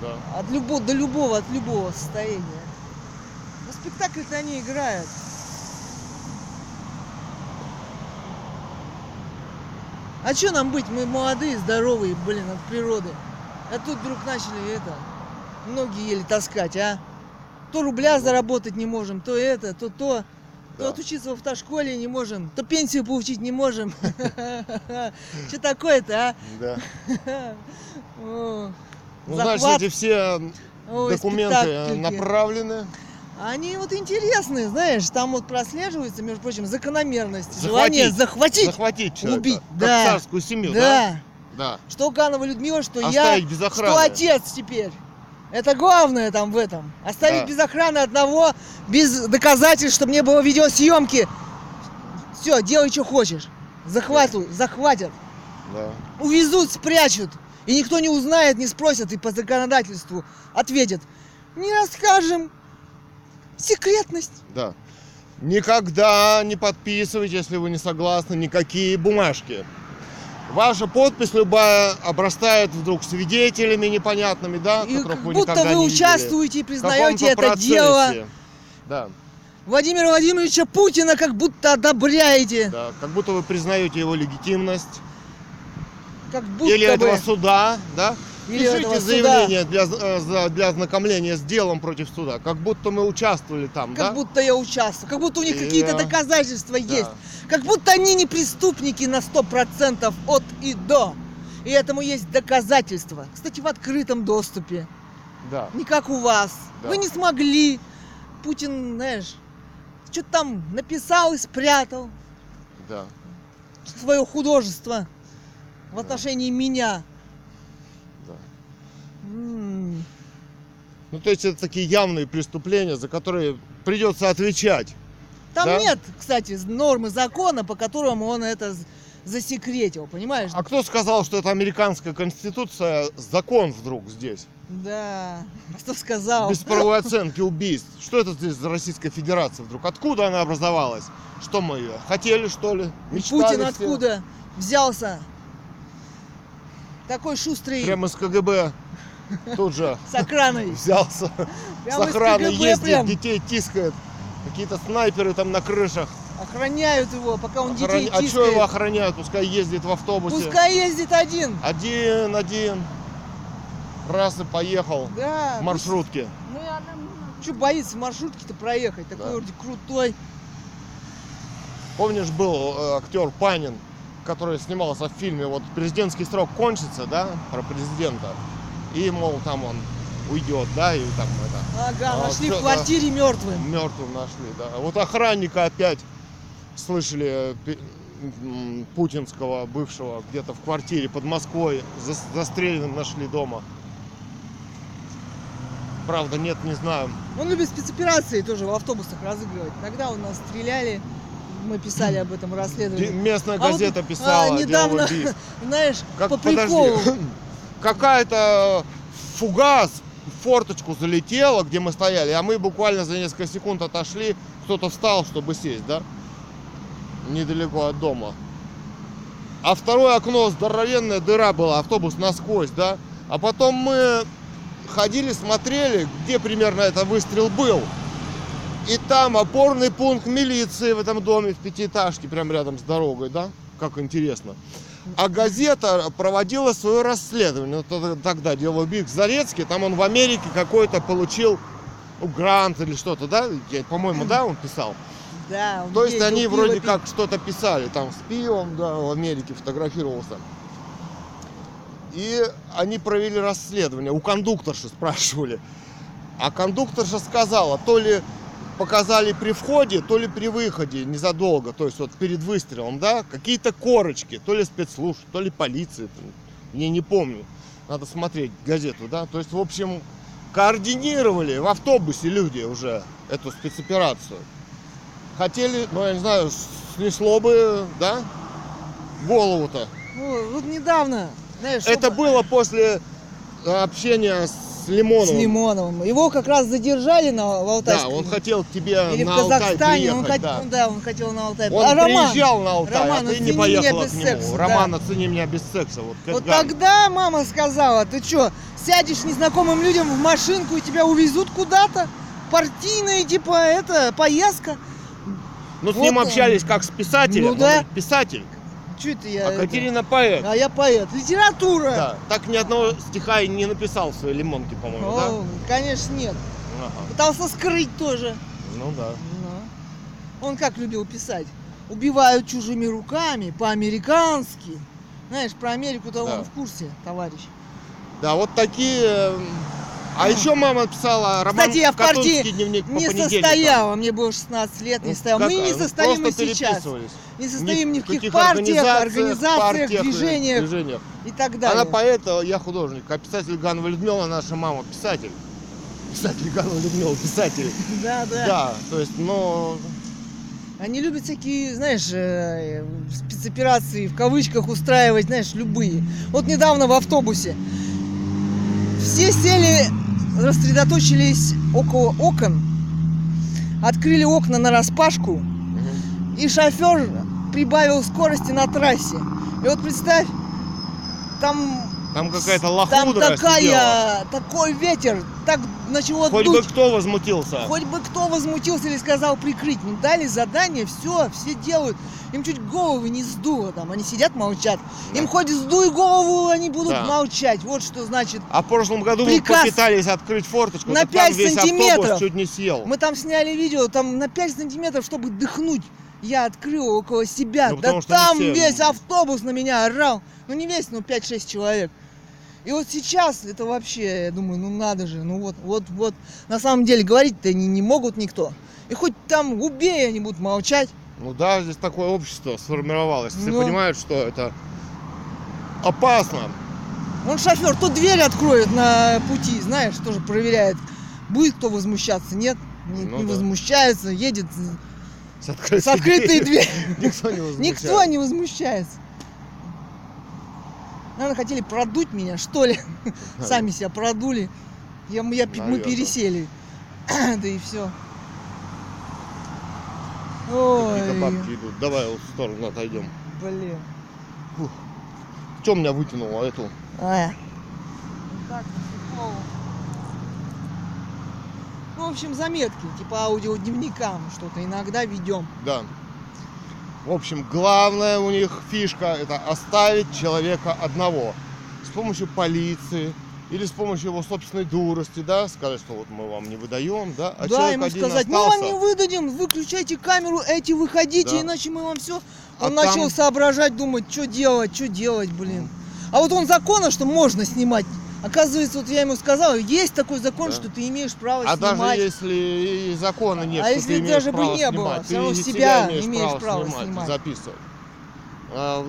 Ну да. от любого до любого, от любого состояния. Но спектакль-то они играют. А что нам быть? Мы молодые, здоровые, блин, от природы. А тут вдруг начали это, ноги еле таскать, а? То рубля заработать не можем, то это, то то. То Да. отучиться в автошколе не можем, то пенсию получить не можем. Что такое-то, а? Да. Ну, захват. значит, эти все Ой, документы спектакль. направлены. Они вот интересные, знаешь, там вот прослеживается, между прочим, закономерность, Захватить. желание захватить. Захватить человека. убить, да. царскую семью, да? Да. Да. Что Ганова Людмила, что я, Оставить без что охраны. отец теперь. Это главное там в этом. Оставить Да. без охраны одного, без доказательств, чтобы не было видеосъемки. Все, делай, что хочешь. Захватывай, захватят. Да. увезут, спрячут. И никто не узнает, не спросят, и по законодательству ответят. Не расскажем. Секретность. Да. Никогда не подписывайте, если вы не согласны, никакие бумажки. Ваша подпись любая обрастает вдруг свидетелями непонятными, да, И которых как вы будто никогда вы не видели. участвуете и признаете это дело. процессе. Да, Владимира Владимировича Путина как будто одобряете. да, как будто вы признаете его легитимность. Как будто Или бы. этого суда, да. Или Пишите суда. заявление для, э, для ознакомления с делом против суда, как будто мы участвовали там, Как да? будто я участвую. Как будто у них И, какие-то э, доказательства Да. есть. Как будто они не преступники на 100% от и до. И этому есть доказательства. Кстати, в открытом доступе. Да. не как у вас. Да. Вы не смогли. Путин, знаешь, что-то там написал и спрятал Да. свое художество в отношении меня. да. Ну, то есть это такие явные преступления, за которые придется отвечать. Там Да? нет, кстати, нормы закона, по которому он это засекретил, понимаешь? А кто сказал, что это американская конституция закон вдруг здесь? Да, кто сказал? Без правовой оценки убийств. Что это здесь за Российская Федерация вдруг? Откуда она образовалась? Что мы ее хотели, что ли? Мечтали Путин все? откуда взялся? Такой шустрый Прямо с КГБ тут же с охраной. взялся. Прямо с из охраной ездит, прям. детей тискает. Какие-то снайперы там на крышах. Охраняют его, пока он Охран- детей А что тискает. его охраняют? Пускай ездит в автобусе. Пускай ездит один. Один, один. раз и поехал Да. в маршрутке. Ну, я Что боится в маршрутке-то проехать? Такой Да. вроде крутой. Помнишь, был э, актер Панин, который снимался в фильме «Вот президентский срок кончится», да, про президента, и, мол, там он уйдет, да, и там это, Ага, А, нашли всё, в квартире мертвым. мертвым нашли, да. Вот охранника опять слышали путинского бывшего где-то в квартире под Москвой зас- застреленным нашли дома. Правда, нет, не знаю. Он любит спецоперации тоже в автобусах разыгрывать. Тогда у нас стреляли, мы писали об этом расследовании. Местная А вот, газета а, писала дело недавно, знаешь, Как, по приколу. какая-то фугас в форточку залетела, где мы стояли, а мы буквально за несколько секунд отошли, кто-то встал, чтобы сесть, да? Недалеко от дома. А второе окно, здоровенная дыра была, автобус насквозь, да? А потом мы ходили, смотрели, где примерно этот выстрел был. И там опорный пункт милиции в этом доме в пятиэтажке, прям рядом с дорогой, да? Как интересно. А газета проводила свое расследование. Ну, тогда- дело Биг Зарецкий, там он в Америке какой-то получил ну, грант или что-то, да? По-моему, да, он писал. Да, он То есть они вроде пить. как что-то писали, там с пивом, да, в Америке фотографировался. И они провели расследование. У кондукторши спрашивали. А кондукторша сказала, то ли показали при входе, то ли при выходе незадолго, то есть вот перед выстрелом, да, какие-то корочки, то ли спецслужб, то ли полиции, там, я не помню. Надо смотреть газету, да. То есть, в общем, координировали в автобусе люди уже эту спецоперацию. Хотели, ну я не знаю, снесло бы, да, голову-то. Ну, вот недавно, знаешь, Это оба- было после э, общения с Лимоновым. с Лимоновым. Его как раз задержали на в Да, Алтайском. он хотел к тебе Или на в Алтай Казахстане, приехать, он, хот- да. да, он хотел на Алтай. Он а Роман, приезжал на Алтай, Роман, а ты не поехала к нему. секса, да. Роман, оцени меня без секса. Вот, вот тогда мама сказала, ты что, сядешь незнакомым людям в машинку и тебя увезут куда-то? Партийная, типа, это, поездка. Ну, с вот ним он. общались как с писателем. Ну он да. ведь писатель. Что это я? А это? Катерина поэт. А я поэт. Литература. Да. Так ни одного стиха и не написал в своей лимонке, по-моему, да? О, конечно, нет. Ага. Пытался скрыть тоже. Ну да. Ну. Он как любил писать? Убивают чужими руками, по-американски. Знаешь, про Америку-то Да. он в курсе, товарищ. Да, вот такие. м, А еще мама писала роман Кстати, я в партии «Катунский дневник по Не понедельникам». состояла, мне было 16 лет, не Ну, состояла. Мы не ну, состоим и сейчас. Не состоим ни в каких партиях, организациях, партиях движениях движениях. и так далее. Она поэт, я художник. А писатель Ганова Людмила, наша мама, писатель. Писатель Ганова Людмила, писатель. Да, да. Да, то есть, ну, Они любят всякие, знаешь, э, спецоперации в кавычках устраивать, знаешь, любые. Вот недавно в автобусе все сели, рассредоточились около окон, открыли окна на распашку, и шофер прибавил скорости на трассе. И вот представь, там, там какая-то там лохудра сидела. такая, такой ветер, так начало Хоть дуть. бы кто возмутился. Хоть бы кто возмутился или сказал прикрыть. Ну дали задание, все, все делают. Им чуть головы не сдуло там. Они сидят, молчат. Им Да. хоть сдуй голову, они будут Да. молчать. Вот что значит. А в прошлом году Приказ мы попытались открыть форточку, на так там 5 весь сантиметров. автобус чуть не съел. Мы там сняли видео, там на 5 сантиметров, чтобы дыхнуть. Я открыл около себя. Ну, да не там все- весь автобус на меня орал. Ну не весь, ну 5-6 человек. И вот сейчас это вообще, я думаю, ну надо же, ну вот, вот, вот. На самом деле говорить-то они не могут никто. И хоть там убей, они будут молчать. Ну да, здесь такое общество сформировалось. Все Ну. понимают, что это опасно. Он шофер то дверь откроет на пути, знаешь, тоже проверяет, будет кто возмущаться, нет, не, Ну не да. возмущается, едет С открытой, с открытой дверью. Никто не возмущается. Никто не возмущается. Наверное, хотели продуть меня, что ли? Сами себя продули. Я, я, мы пересели. Да и все. Какие-то Ой, бабки идут. Давай вот в сторону отойдем. блин. Что меня вытянуло эту? А. Вот так, по. Ну, в общем, заметки, типа аудиодневникам что-то иногда ведем. Да. В общем, главная у них фишка это оставить человека одного. С помощью полиции или с помощью его собственной дурости, да, сказать, что вот мы вам не выдаем, да, а да, ему сказать, мы остался. вам не выдадим, выключайте камеру, эти выходите, Да. иначе мы вам все. А Он начал там- соображать, думать, что делать, что делать, блин. А вот он закона, что можно снимать. Оказывается, вот я ему сказал, есть такой закон, Да. что ты имеешь право А даже снимать. если и закона нет, А что если ты имеешь даже бы право не было, снимать, всё равно ты себя имеешь, имеешь право, право снимать, снимать. записывать. А,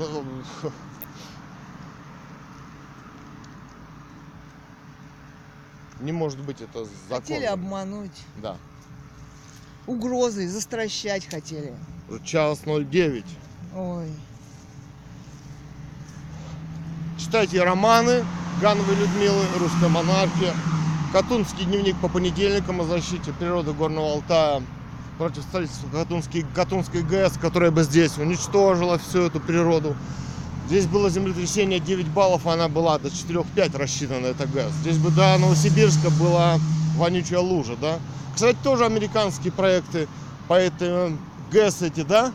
Не может быть это закон. Хотели обмануть. Да. Угрозой, застращать хотели. Час 09. Ой. Читайте романы Гановой Людмилы, «Русская монархия», Катунский дневник по понедельникам о защите природы Горного Алтая против строительства Катунской, Катунской ГЭС, которая бы здесь уничтожила всю эту природу. Здесь было землетрясение 9 баллов, а она была до 4-5 рассчитана, эта ГЭС. Здесь бы до Новосибирска была вонючая лужа, да. Кстати, тоже американские проекты по этой ГЭС эти, да,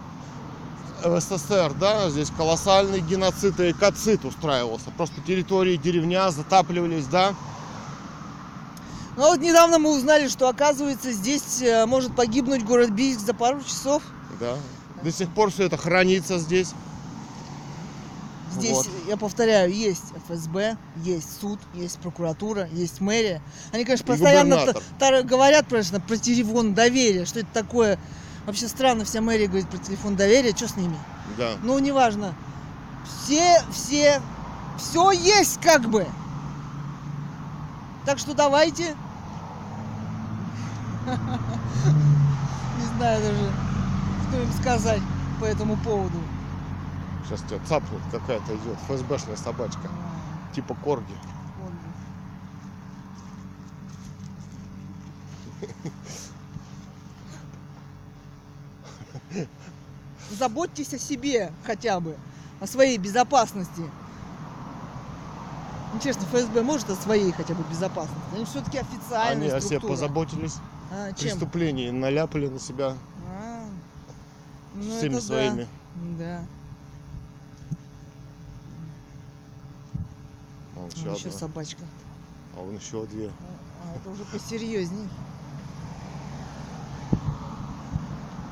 в СССР, да, здесь колоссальный геноцид и экоцид устраивался. Просто территории, деревня затапливались, да. Ну вот недавно мы узнали, что оказывается здесь э, может погибнуть город Бийск за пару часов. Да. До сих пор все это хранится здесь. Здесь, Вот. я повторяю, есть ФСБ, есть суд, есть прокуратура, есть мэрия. Они, конечно, постоянно говорят, конечно, про телефон доверия, что это такое. Вообще странно, вся мэрия говорит про телефон доверия, что с ними? Да. Ну, неважно. Все, все, все есть как бы. Так что давайте. Не знаю даже, что им сказать по этому поводу. Сейчас тебя цапнет какая-то идет ФСБшная собачка. Типа корги. Заботьтесь о себе хотя бы, о своей безопасности. Ну, честно, ФСБ может о своей хотя бы безопасности. Они все-таки Они официальная о себе позаботились. А, чем? Преступлений наляпали на себя А, ну, всеми это да. своими. Да. А еще собачка. А вон еще две. А, это уже посерьезней.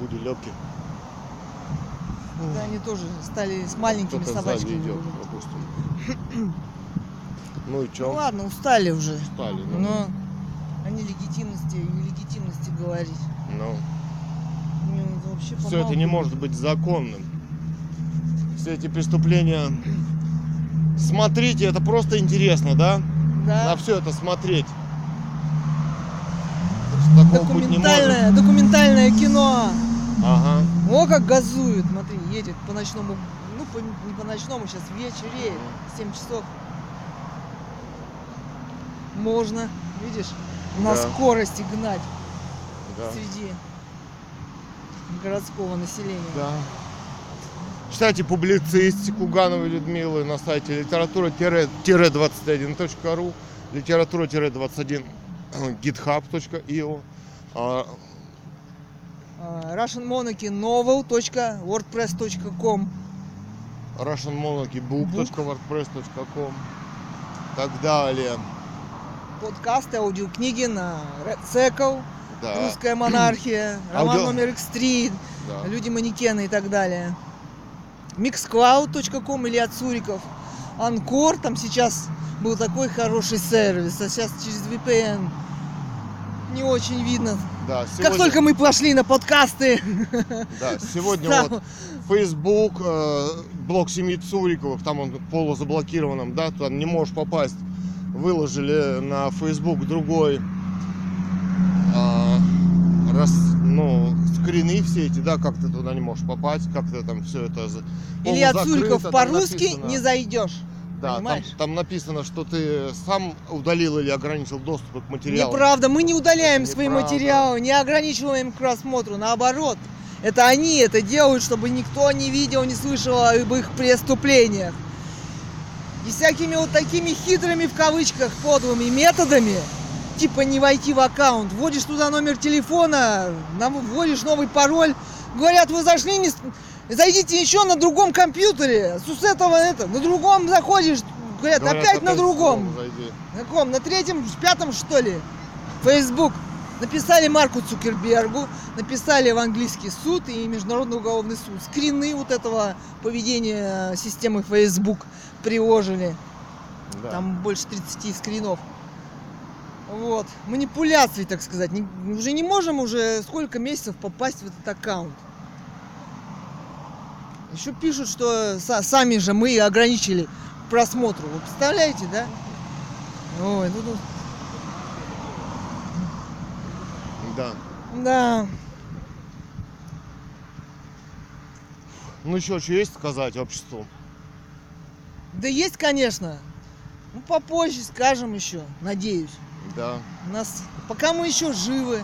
Буди лепки. Да, они тоже стали с маленькими Кто-то собачками. идет, допустим. Ну и Ну что? ладно, устали уже. Стали, ну. Но о нелегитимности и нелегитимности говорить. Ну. Надо вообще Все это не может быть законным. Все эти преступления. Смотрите, это просто интересно, да? Да. На все это смотреть. Такого. Документальное, документальное кино. Ага. О, как газует, смотри, едет по ночному, ну, по- не по ночному, сейчас вечереет, 7 часов. Можно, видишь, на Да. скорости гнать Да. среди городского населения. Да. Читайте публицистику Гановой Людмилы на сайте литература-21.ру литература-21 github.io russianmonarchynovel.wordpress.com russianmonarchybook.wordpress.com так далее. Подкасты, аудиокниги на Red Circle, Да, Русская монархия, роман Аудио- номер X3, да. Люди-манекены и так далее. Mixcloud.com или от Суриков. Анкор, там сейчас был такой хороший сервис, а сейчас через VPN не очень видно. Да, Как сегодня, только мы пошли на подкасты, да, сегодня вот Facebook, э, блог семьи Цуриковых, там он полузаблокированном, да, туда не можешь попасть. Выложили на Facebook другой а, раз, ну, скрины все эти, да, как ты туда не можешь попасть, как ты там все это Суриков там по-русски не зайдешь. Да, там, понимаешь? там написано, что ты сам удалил или ограничил доступ к материалам. Неправда, мы не удаляем Это свои неправда. материалы, не ограничиваем к просмотру, наоборот. Это они это делают, чтобы никто не видел, не слышал об их преступлениях. И всякими вот такими хитрыми в кавычках подлыми методами, типа не войти в аккаунт, вводишь туда номер телефона, вводишь новый пароль, говорят, вы зашли, не зайдите еще на другом компьютере, с этого это, на другом заходишь, говорят, Говорят, опять на другом. зайди. На ком? На третьем, пятом, что ли? Facebook. Написали Марку Цукербергу, написали в английский суд и Международный уголовный суд. Скрины вот этого поведения системы Facebook приложили. Да. Там больше 30 скринов. Вот. Манипуляции, так сказать. Не- уже не можем уже сколько месяцев попасть в этот аккаунт. Еще пишут, что са- сами же мы ограничили просмотру. Вы представляете, да? Ой, ну, ну, Да. да. Ну еще что есть сказать обществу? Да есть, конечно. Ну, попозже скажем еще, надеюсь. Да. У нас, пока мы еще живы.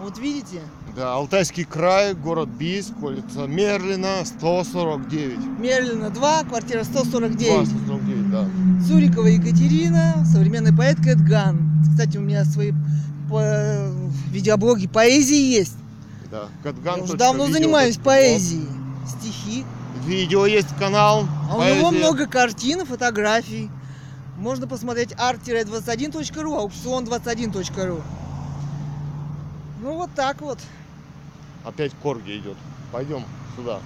Вот видите, Да, Алтайский край, город Бийск, улица Мерлина, 149. Мерлина 2, квартира 149. 149, да. Цурикова Екатерина, современный поэт Кэтган. Кстати, у меня свои по- видеоблоги поэзии есть. Да. Я Кэтган. уже давно видео занимаюсь поэзией. Стихи. Видео есть канал. А у него поэзия. много картин, фотографий. Можно посмотреть art-21.ru, аукцион21.ru. Ну вот так вот. Опять Корги идет. Пойдем сюда.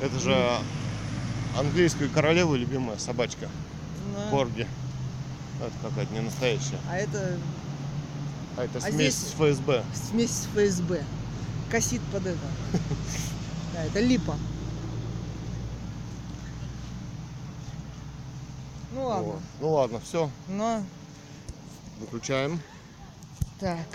Это же английской королевы любимая собачка. Да. Корги. Это какая-то не настоящая. А это А это А смесь здесь- с ФСБ. смесь с ФСБ. Косит под это. Да, это липа. Ну ладно. Вот. Ну ладно, все. Но Выключаем. так.